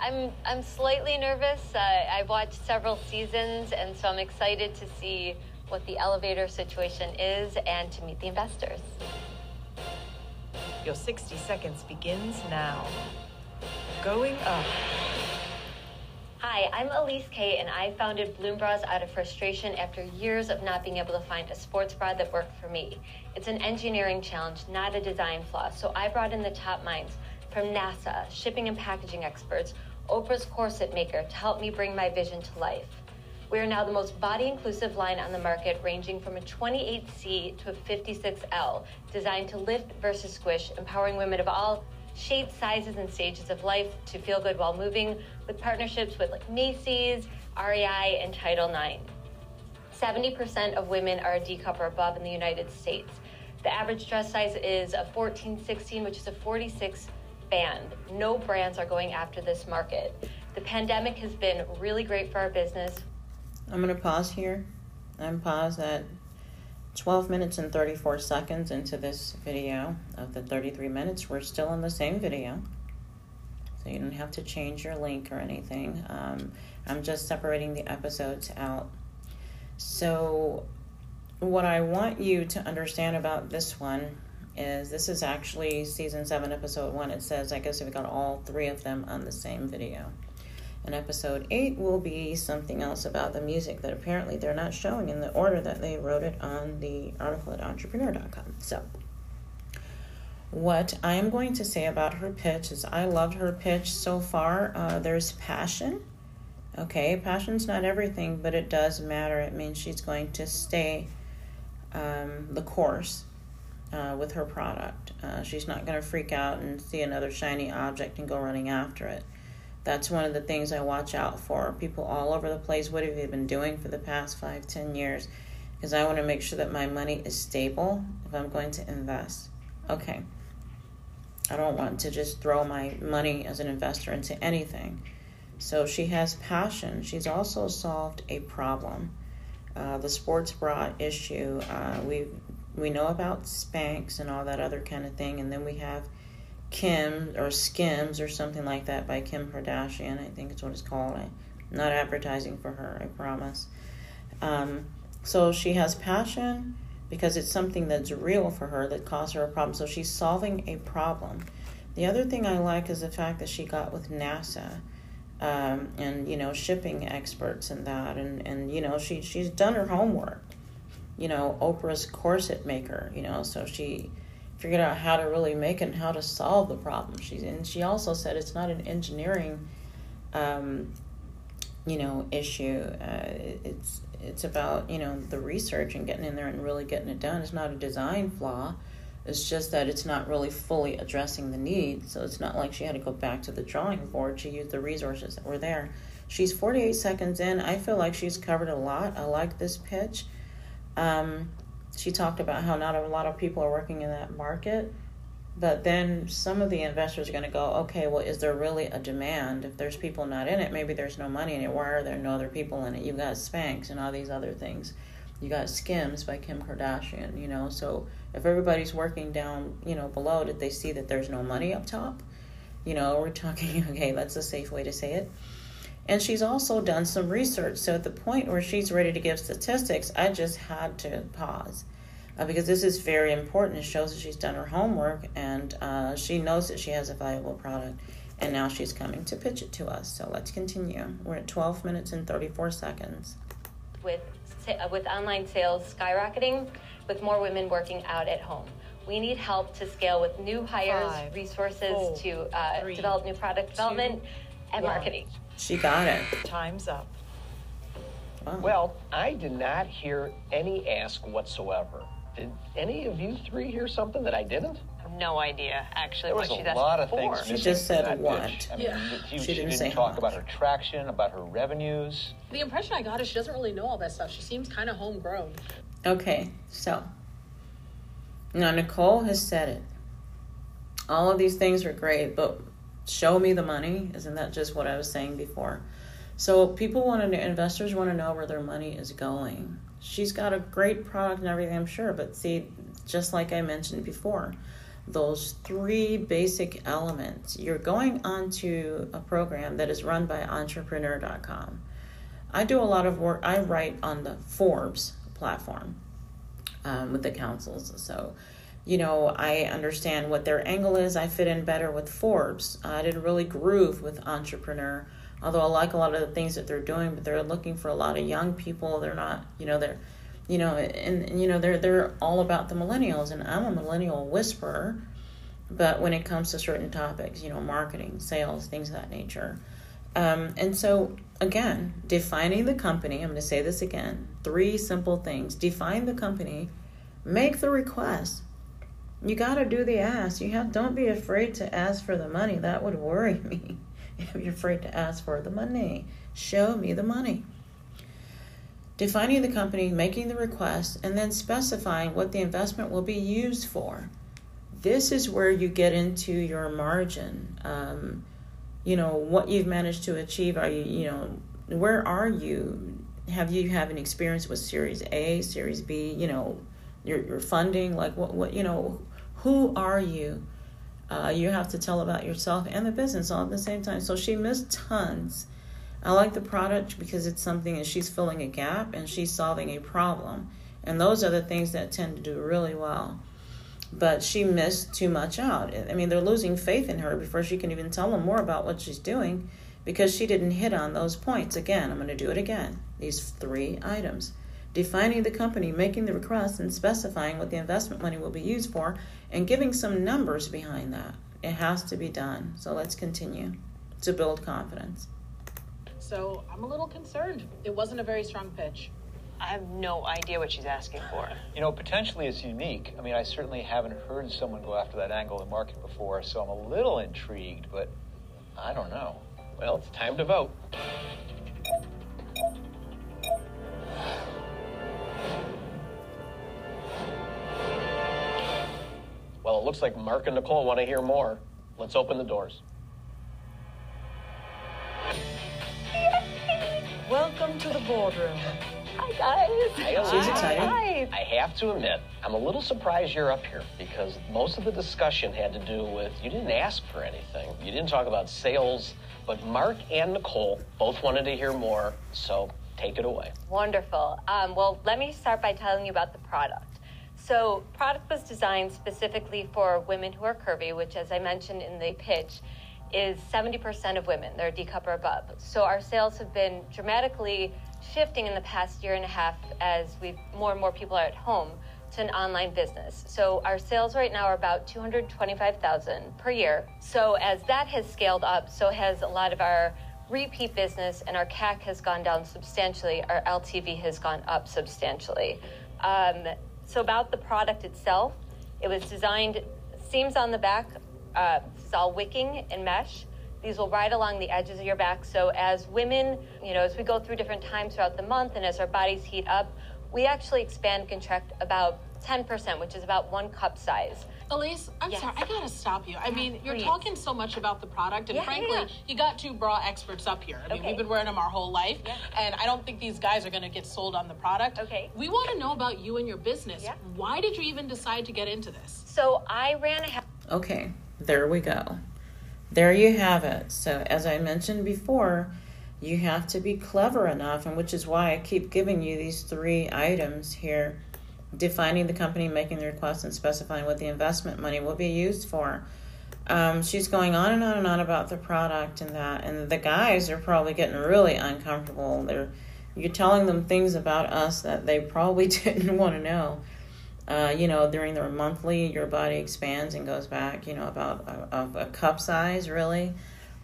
I'm I'm slightly nervous. Uh, I watched several seasons, and so I'm excited to see what the elevator situation is and to meet the investors. Your 60 seconds begins now. Going up. Hi, I'm Elise Kay, and I founded Bloom Bras out of frustration after years of not being able to find a sports bra that worked for me. It's an engineering challenge, not a design flaw. So I brought in the top minds from NASA, shipping and packaging experts, Oprah's corset maker to help me bring my vision to life. We are now the most body inclusive line on the market, ranging from a 28C to a 56L, designed to lift versus squish, empowering women of all shapes, sizes, and stages of life to feel good while moving, with partnerships with like Macy's, REI, and Title Nine. 70% of women are a D cup or above in the United States. The average dress size is a 14, 16, which is a 46 banned. No brands are going after this market. The pandemic has been really great for our business. I'm going to pause here. I'm pause at 12 minutes and 34 seconds into this video of the 33 minutes. We're still in the same video. So you don't have to change your link or anything. Um, I'm just separating the episodes out. So, what I want you to understand about this one is this is actually season 7, episode 1. It says, I guess we got all three of them on the same video. And episode 8 will be something else about the music that apparently they're not showing in the order that they wrote it on the article at entrepreneur.com. So, what I am going to say about her pitch is I loved her pitch so far. Uh, there's passion. Okay, passion's not everything, but it does matter. It means she's going to stay um, the course uh, with her product. Uh, she's not going to freak out and see another shiny object and go running after it that's one of the things I watch out for. People all over the place, what have you been doing for the past five, ten years? Because I want to make sure that my money is stable if I'm going to invest. Okay. I don't want to just throw my money as an investor into anything. So she has passion. She's also solved a problem. Uh, the sports bra issue, uh, we we know about Spanx and all that other kind of thing, and then we have Kim or Skims or something like that by Kim Kardashian. I think it's what it's called. I'm not advertising for her, I promise. Um, so she has passion because it's something that's real for her that caused her a problem. So she's solving a problem. The other thing I like is the fact that she got with NASA. Um, and you know shipping experts and that and and you know she she's done her homework you know oprah's corset maker you know so she figured out how to really make it and how to solve the problem. She's and she also said it's not an engineering, um, you know, issue. Uh, it's it's about you know the research and getting in there and really getting it done. It's not a design flaw. It's just that it's not really fully addressing the need. So it's not like she had to go back to the drawing board. She used the resources that were there. She's 48 seconds in. I feel like she's covered a lot. I like this pitch. Um, she talked about how not a lot of people are working in that market. But then some of the investors are going to go, okay, well, is there really a demand? If there's people not in it, maybe there's no money in it. Why are there no other people in it? You've got Spanx and all these other things. You got Skims by Kim Kardashian, you know. So if everybody's working down, you know, below, did they see that there's no money up top? You know, we're talking, okay, that's a safe way to say it. And she's also done some research. So at the point where she's ready to give statistics, I just had to pause uh, because this is very important. It shows that she's done her homework and uh, she knows that she has a valuable product. And now she's coming to pitch it to us. So let's continue. We're at 12 minutes and 34 seconds. With, uh, with online sales skyrocketing, with more women working out at home. We need help to scale with new hires, Five, resources four, to uh, three, develop new product development two, and one. marketing. She got it. Time's up. Wow. Well, I did not hear any ask whatsoever. Did any of you three hear something that I didn't? No idea, actually. There was what a lot of before. things. She just said what? I mean, Yeah. She, She didn't didn't say talk how about her traction, about her revenues. The impression I got is she doesn't really know all that stuff. She seems kind of homegrown. Okay, so now Nicole has said it. All of these things are great, but show me the money. Isn't that just what I was saying before? So people want to, investors want to know where their money is going. She's got a great product and everything, I'm sure, but see, just like I mentioned before, those three basic elements. You're going onto a program that is run by entrepreneur.com. I do a lot of work, I write on the Forbes platform um, with the councils. So, you know, I understand what their angle is. I fit in better with Forbes. I didn't really groove with Entrepreneur, although I like a lot of the things that they're doing, but they're looking for a lot of young people. They're not, you know, they're you know, and, and you know they're they're all about the millennials, and I'm a millennial whisperer. But when it comes to certain topics, you know, marketing, sales, things of that nature, um, and so again, defining the company. I'm going to say this again: three simple things. Define the company, make the request. You got to do the ask. You have don't be afraid to ask for the money. That would worry me if you're afraid to ask for the money. Show me the money defining the company, making the request, and then specifying what the investment will be used for. This is where you get into your margin. Um, you know what you've managed to achieve. Are you, you know, where are you? Have you have an experience with Series A, Series B? You know, your, your funding, like what, what, you know, who are you? Uh, you have to tell about yourself and the business all at the same time. So she missed tons. I like the product because it's something and she's filling a gap and she's solving a problem. And those are the things that tend to do really well. But she missed too much out. I mean, they're losing faith in her before she can even tell them more about what she's doing because she didn't hit on those points. Again, I'm going to do it again. These three items defining the company, making the request, and specifying what the investment money will be used for, and giving some numbers behind that. It has to be done. So let's continue to build confidence. So I'm a little concerned. It wasn't a very strong pitch. I have no idea what she's asking for. You know, potentially it's unique. I mean, I certainly haven't heard someone go after that angle of the market before, so I'm a little intrigued, but I don't know. Well, it's time to vote. Well, it looks like Marc and Nicole want to hear more. Let's open the doors. Welcome to the boardroom. Hi, guys. Hi, She's excited. Hi. I have to admit, I'm a little surprised you're up here because most of the discussion had to do with you didn't ask for anything. You didn't talk about sales, but Marc and Nicole both wanted to hear more, so take it away. Wonderful. Um, well, let me start by telling you about the product. So, product was designed specifically for women who are curvy, which, as I mentioned in the pitch, is 70% of women. They're D cup or above. So, our sales have been dramatically shifting in the past year and a half as we more and more people are at home to an online business. So, our sales right now are about 225,000 per year. So, as that has scaled up, so has a lot of our repeat business, and our CAC has gone down substantially. Our LTV has gone up substantially. Um, so, about the product itself, it was designed, seams on the back, uh, this is all wicking and mesh. These will ride along the edges of your back. So, as women, you know, as we go through different times throughout the month and as our bodies heat up, we actually expand and contract about 10%, which is about one cup size. Elise, I'm Yes. sorry, I gotta stop you. I mean, you're please. talking so much about the product, and Yeah, frankly, yeah. you got two bra experts up here. I mean, Okay. we've been wearing them our whole life, Yeah. and I don't think these guys are gonna get sold on the product. Okay. We want to know about you and your business. Yeah. Why did you even decide to get into this? So, I ran a Okay, there we go. There you have it. So, as I mentioned before, you have to be clever enough, and which is why I keep giving you these three items here defining the company, making the request, and specifying what the investment money will be used for. Um, she's going on and on and on about the product and that, and the guys are probably getting really uncomfortable. They're you're telling them things about us that they probably didn't want to know. Uh, you know, during their monthly, your body expands and goes back. You know, about a, of a cup size. Really,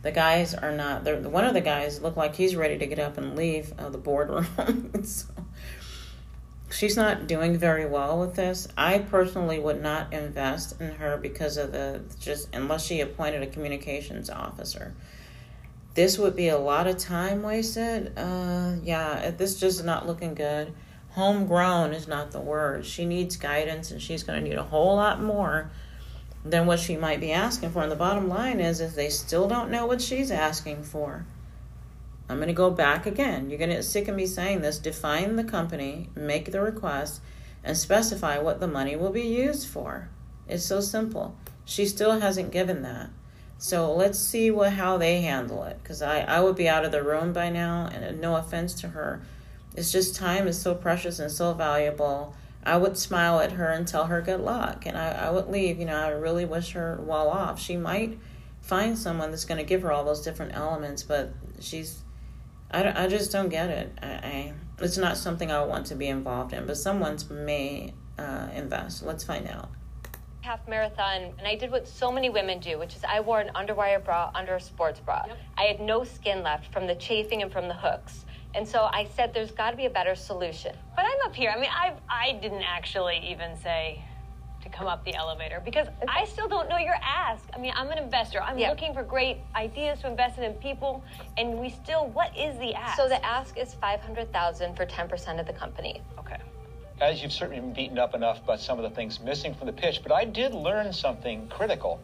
the guys are not. One of the guys looked like he's ready to get up and leave uh, the boardroom. so, she's not doing very well with this. I personally would not invest in her because of the just unless she appointed a communications officer. This would be a lot of time wasted. Uh, yeah, this just is not looking good. Homegrown is not the word. She needs guidance, and she's going to need a whole lot more than what she might be asking for. And the bottom line is, if they still don't know what she's asking for, I'm going to go back again. You're going to sick of me saying this. Define the company, make the request, and specify what the money will be used for. It's so simple. She still hasn't given that. So let's see what how they handle it. Because I, I would be out of the room by now, and no offense to her. It's just time is so precious and so valuable. I would smile at her and tell her good luck, and I, I would leave. You know, I really wish her well off. She might find someone that's going to give her all those different elements, but she's I, I just don't get it. I, I it's not something I want to be involved in, but someone's may uh, invest. Let's find out. half marathon and I did what so many women do, which is I wore an underwire bra under a sports bra. I had no skin left from the chafing and from the hooks. And so I said there's got to be a better solution. But I'm up here. I mean, I I didn't actually even say to come up the elevator because I still don't know your ask. I mean, I'm an investor. I'm Yeah. looking for great ideas to invest in people, and we still. What is the ask? So the ask is 500,000 for 10% of the company. Okay. Guys, you've certainly been beaten up enough about some of the things missing from the pitch, but I did learn something critical.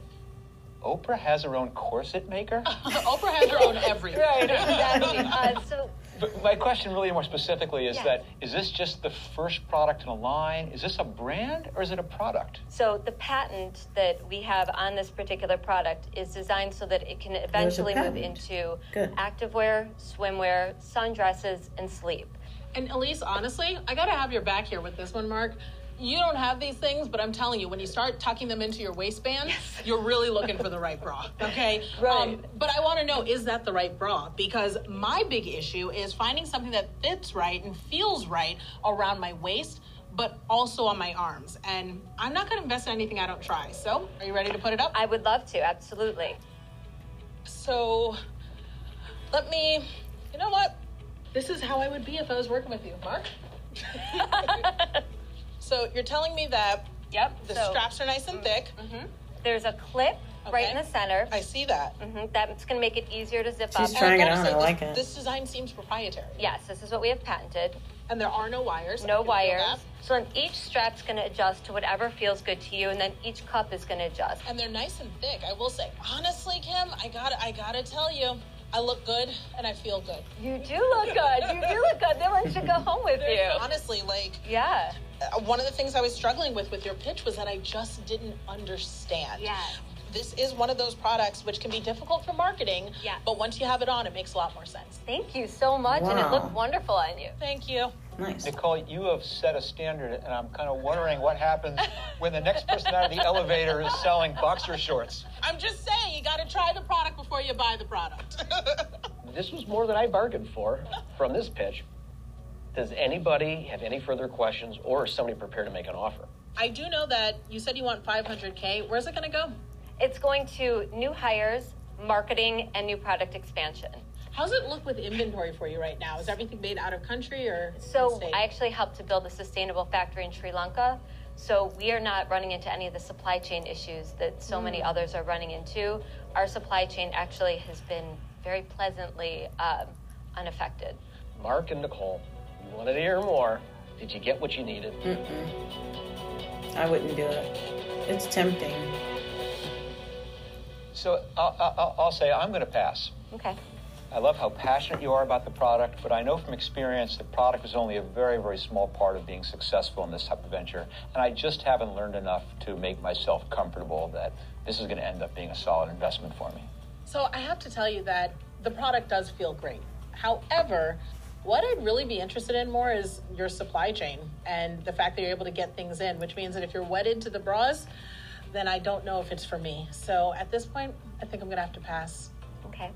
Oprah has her own corset maker? Oprah has her own everything. Right, exactly. Uh, so But my question, really more specifically, is Yes. that is this just the first product in a line? Is this a brand or is it a product? So the patent that we have on this particular product is designed so that it can eventually move into Good. activewear, swimwear, sundresses, and sleep. And Elise, honestly, I gotta have your back here with this one, Marc. You don't have these things, but I'm telling you, when you start tucking them into your waistband, you're really looking for the right bra. Okay. Right. Um, but I want to know, is that the right bra? Because my big issue is finding something that fits right and feels right around my waist, but also on my arms. And I'm not gonna invest in anything I don't try. So, are you ready to put it up? I would love to, absolutely. So, let me. You know what? This is how I would be if I was working with you, Marc. so you're telling me that Yep. the so- mm-hmm. straps are nice and thick. There's a clip right in the center. I see that. hmm That's going to make it easier to zip She's up. trying it on. I like it. This design seems proprietary. Yes, this is what we have patented. And there are no wires. No can wires. So then each strap's going to adjust to whatever feels good to you, and then each cup is going to adjust. And they're nice and thick. I will say, honestly, Kim, I got I gotta tell you, I look good and I feel good. You do look good. You do look good. No one should go home with you. Honestly, like Yeah. uh, one of the things I was struggling with with your pitch was that I just didn't understand. Yeah. This is one of those products which can be difficult for marketing. Yeah. But once you have it on, it makes a lot more sense. Thank you so much, and it looked wonderful on you. Thank you. Nice. Nicole, you have set a standard, and I'm kind of wondering what happens when the next person out of the elevator is selling boxer shorts. I'm just saying, you got to try the product before you buy the product. This was more than I bargained for from this pitch. Does anybody have any further questions or is somebody prepared to make an offer? I do know that you said you want 500K. Where's it going to go? It's going to new hires, marketing, and new product expansion. How's it look with inventory for you right now? Is everything made out of country or? So? I actually helped to build a sustainable factory in Sri Lanka. So we are not running into any of the supply chain issues that so many Mm. others are running into. Our supply chain actually has been very pleasantly um, unaffected. Marc and Nicole, you wanted to hear more. Did you get what you needed? Mm-mm. I wouldn't do it. It's tempting. So I'll, I'll, I'll say I'm going to pass. Okay. I love how passionate you are about the product, but I know from experience the product is only a very, very small part of being successful in this type of venture. And I just haven't learned enough to make myself comfortable that this is going to end up being a solid investment for me. So I have to tell you that the product does feel great. However, what I'd really be interested in more is your supply chain and the fact that you're able to get things in, which means that if you're wedded to the bras, then I don't know if it's for me. So at this point, I think I'm gonna have to pass. Okay.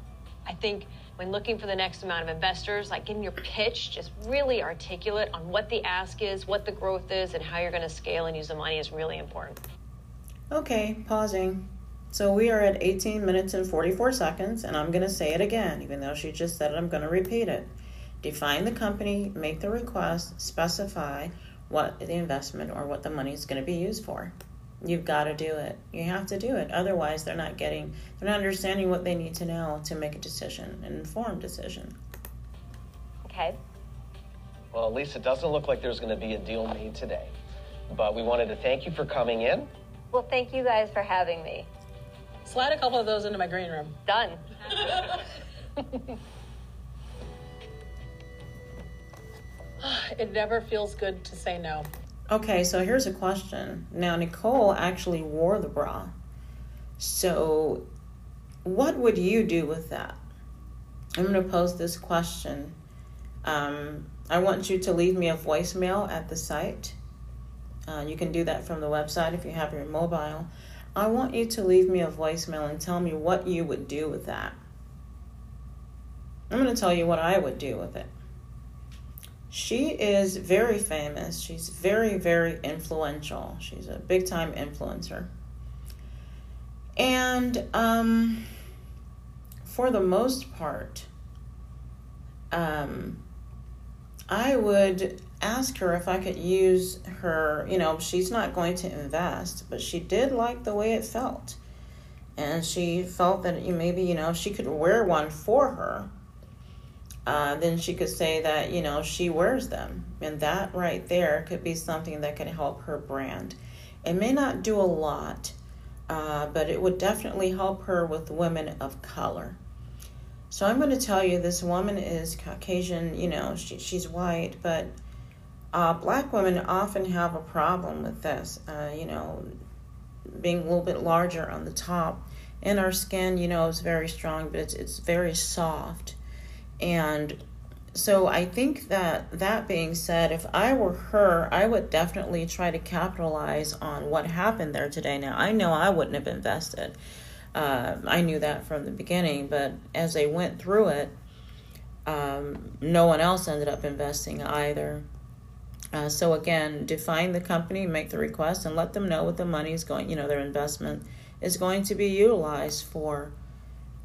I think when looking for the next amount of investors, like getting your pitch just really articulate on what the ask is, what the growth is, and how you're going to scale and use the money is really important. Okay, pausing. So we are at 18 minutes and 44 seconds, and I'm going to say it again, even though she just said it, I'm going to repeat it. Define the company, make the request, specify what the investment or what the money is going to be used for. You've got to do it. You have to do it. Otherwise, they're not getting, they're not understanding what they need to know to make a decision, an informed decision. Okay. Well, at least it doesn't look like there's going to be a deal made today. But we wanted to thank you for coming in. Well, thank you guys for having me. Slide a couple of those into my green room. Done. It never feels good to say no. Okay, so here's a question. Now, Nicole actually wore the bra. So, what would you do with that? I'm going to pose this question. Um, I want you to leave me a voicemail at the site. Uh, you can do that from the website if you have your mobile. I want you to leave me a voicemail and tell me what you would do with that. I'm going to tell you what I would do with it. She is very famous. She's very, very influential. She's a big time influencer. And um, for the most part, um, I would ask her if I could use her. You know, she's not going to invest, but she did like the way it felt. And she felt that maybe, you know, she could wear one for her, uh, then she could say that you know she wears them and that right there could be something that can help her brand it may not do a lot uh, but it would definitely help her with women of color So I'm going to tell you this woman is Caucasian, you know, she, she's white, but uh, black women often have a problem with this, uh, you know, being a little bit larger on the top. And our skin, you know, is very strong, but it's, it's very soft. And so I think that that being said, if I were her, I would definitely try to capitalize on what happened there today. Now, I know I wouldn't have invested. Uh, I knew that from the beginning, but as they went through it, um, no one else ended up investing either. Uh, so again, define the company, make the request, and let them know what the money is going. You know, their investment is going to be utilized for.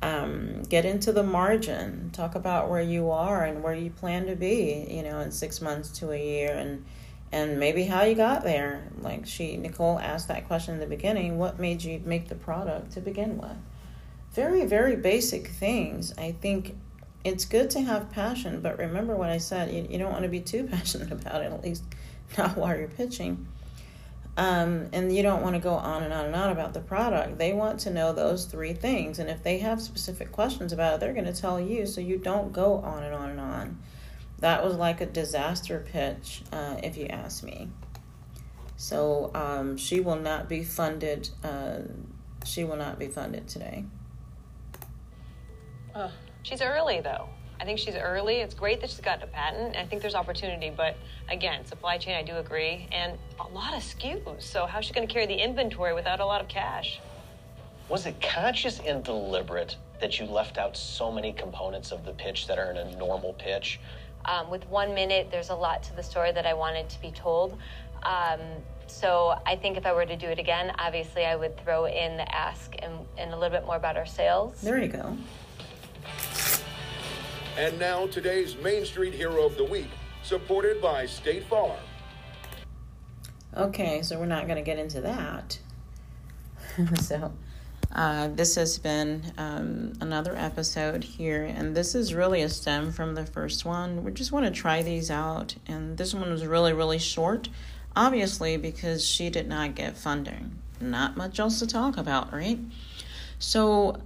Um, get into the margin. Talk about where you are and where you plan to be. You know, in six months to a year, and and maybe how you got there. Like she Nicole asked that question in the beginning. What made you make the product to begin with? Very very basic things. I think it's good to have passion, but remember what I said. You, you don't want to be too passionate about it, at least not while you're pitching. Um, and you don't want to go on and on and on about the product. They want to know those three things. And if they have specific questions about it, they're going to tell you so you don't go on and on and on. That was like a disaster pitch, uh, if you ask me. So um, she will not be funded. Uh, she will not be funded today. Uh. She's early though. I think she's early. It's great that she's got a patent. I think there's opportunity, but again, supply chain, I do agree, and a lot of SKUs. So how's she going to carry the inventory without a lot of cash? Was it conscious and deliberate that you left out so many components of the pitch that are in a normal pitch? Um, with one minute, there's a lot to the story that I wanted to be told. Um, so I think if I were to do it again, obviously I would throw in the ask and, and a little bit more about our sales. There you go. And now today's Main Street Hero of the Week, supported by State Farm. Okay, so we're not going to get into that. so, uh, this has been um, another episode here, and this is really a stem from the first one. We just want to try these out, and this one was really, really short, obviously, because she did not get funding. Not much else to talk about, right? So,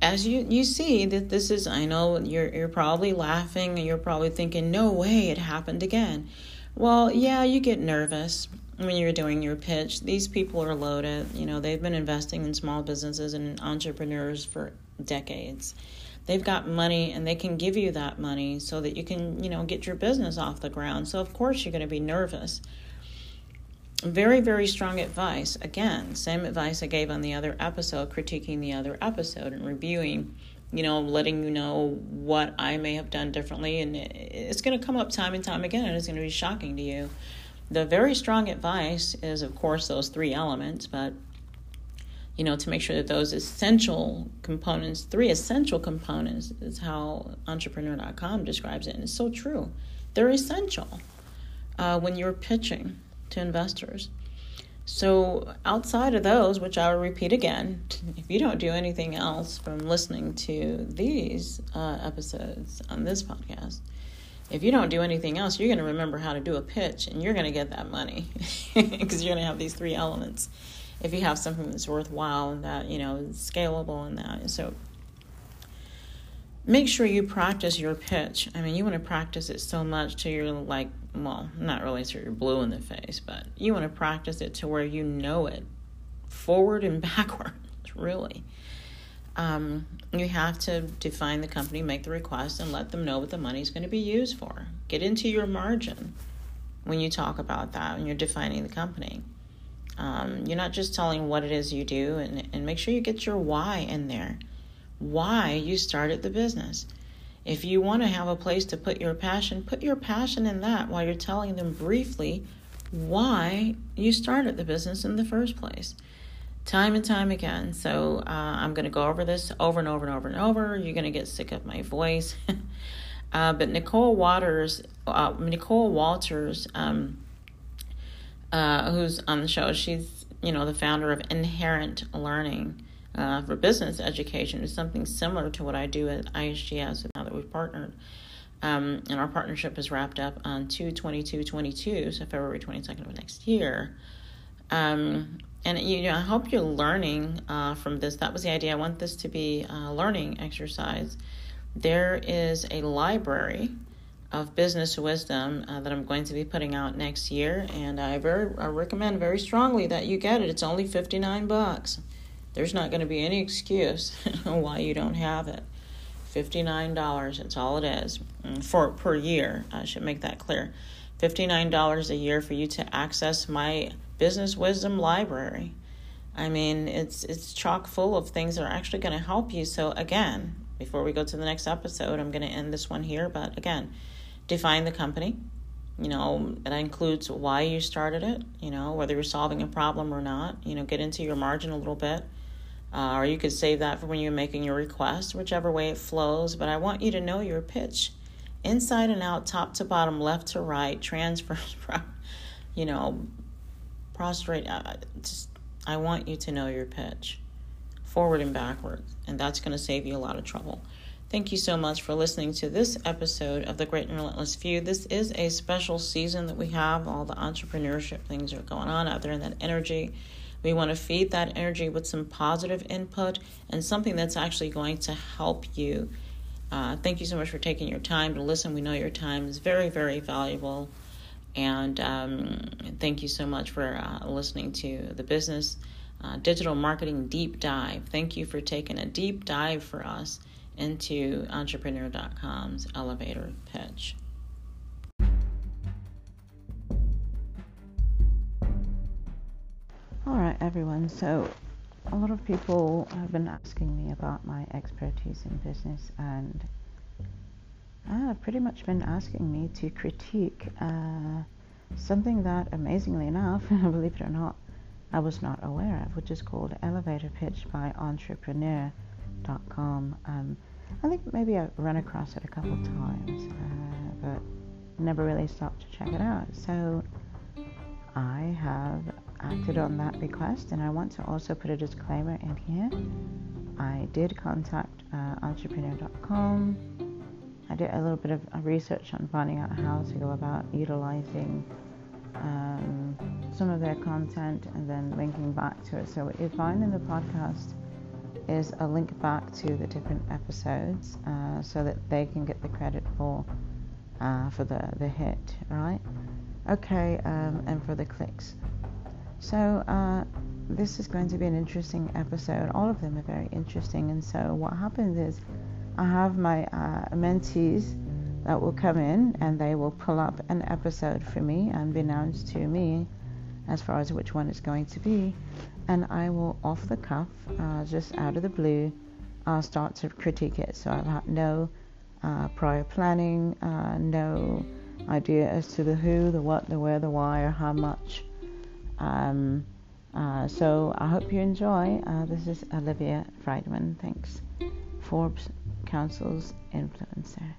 as you you see that this is I know you're you're probably laughing and you're probably thinking no way it happened again. Well, yeah, you get nervous when you're doing your pitch. These people are loaded, you know, they've been investing in small businesses and entrepreneurs for decades. They've got money and they can give you that money so that you can, you know, get your business off the ground. So of course you're going to be nervous very, very strong advice. Again, same advice I gave on the other episode, critiquing the other episode and reviewing, you know, letting you know what I may have done differently. And it's going to come up time and time again, and it's going to be shocking to you. The very strong advice is, of course, those three elements, but you know, to make sure that those essential components, three essential components, is how entrepreneur.com describes it. And it's so true. They're essential uh, when you're pitching to investors. So, outside of those, which I will repeat again, if you don't do anything else from listening to these uh, episodes on this podcast, if you don't do anything else, you're going to remember how to do a pitch and you're going to get that money because you're going to have these three elements. If you have something that's worthwhile and that, you know, is scalable and that. So, make sure you practice your pitch. I mean, you want to practice it so much till you're like well, not really so you're blue in the face, but you want to practice it to where you know it forward and backwards, really. Um, you have to define the company, make the request, and let them know what the money is going to be used for. Get into your margin when you talk about that, when you're defining the company. Um, you're not just telling what it is you do, and, and make sure you get your why in there. Why you started the business. If you want to have a place to put your passion, put your passion in that while you're telling them briefly why you started the business in the first place. Time and time again. So uh, I'm going to go over this over and over and over and over. You're going to get sick of my voice. uh, but Nicole Waters, uh, Nicole Walters, um, uh, who's on the show, she's you know the founder of Inherit Learning uh, for business education is something similar to what I do at ISGS now that we've partnered. Um, and our partnership is wrapped up on 2 22 22, so February 22nd of next year. Um, and you know, I hope you're learning uh, from this. That was the idea. I want this to be a learning exercise. There is a library of business wisdom uh, that I'm going to be putting out next year, and I very I recommend very strongly that you get it. It's only 59 bucks. There's not going to be any excuse why you don't have it. $59, it's all it is mm, for per year. I should make that clear. $59 a year for you to access my business wisdom library. I mean, it's it's chock full of things that are actually going to help you. So again, before we go to the next episode, I'm going to end this one here, but again, define the company. You know, that includes why you started it, you know, whether you're solving a problem or not. You know, get into your margin a little bit. Uh, or you could save that for when you're making your request, whichever way it flows. But I want you to know your pitch inside and out, top to bottom, left to right, transfers from, you know, prostrate. I, just, I want you to know your pitch forward and backwards, and that's going to save you a lot of trouble. Thank you so much for listening to this episode of The Great and Relentless Few. This is a special season that we have. All the entrepreneurship things are going on out there in that energy. We want to feed that energy with some positive input and something that's actually going to help you. Uh, thank you so much for taking your time to listen. We know your time is very, very valuable. And um, thank you so much for uh, listening to the Business uh, Digital Marketing Deep Dive. Thank you for taking a deep dive for us into entrepreneur.com's elevator pitch. Everyone. So, a lot of people have been asking me about my expertise in business, and uh, pretty much been asking me to critique uh, something that, amazingly enough, believe it or not, I was not aware of, which is called Elevator Pitch by Entrepreneur.com. Um, I think maybe I've run across it a couple of times, uh, but never really stopped to check it out. So I have acted on that request, and I want to also put a disclaimer in here. I did contact uh, entrepreneur.com. I did a little bit of research on finding out how to go about utilizing um, some of their content and then linking back to it. So, what you find in the podcast is a link back to the different episodes uh, so that they can get the credit for uh, for the, the hit, right? Okay, um, and for the clicks. So uh, this is going to be an interesting episode. All of them are very interesting, and so what happens is I have my uh, mentees that will come in and they will pull up an episode for me and be announced to me as far as which one it's going to be and I will, off the cuff, uh, just out of the blue, uh, start to critique it. So I've had no uh, prior planning, uh, no idea as to the who, the what, the where, the why, or how much. Um, uh, so I hope you enjoy. Uh, this is Olivia Friedman. Thanks. Forbes Council's influencer.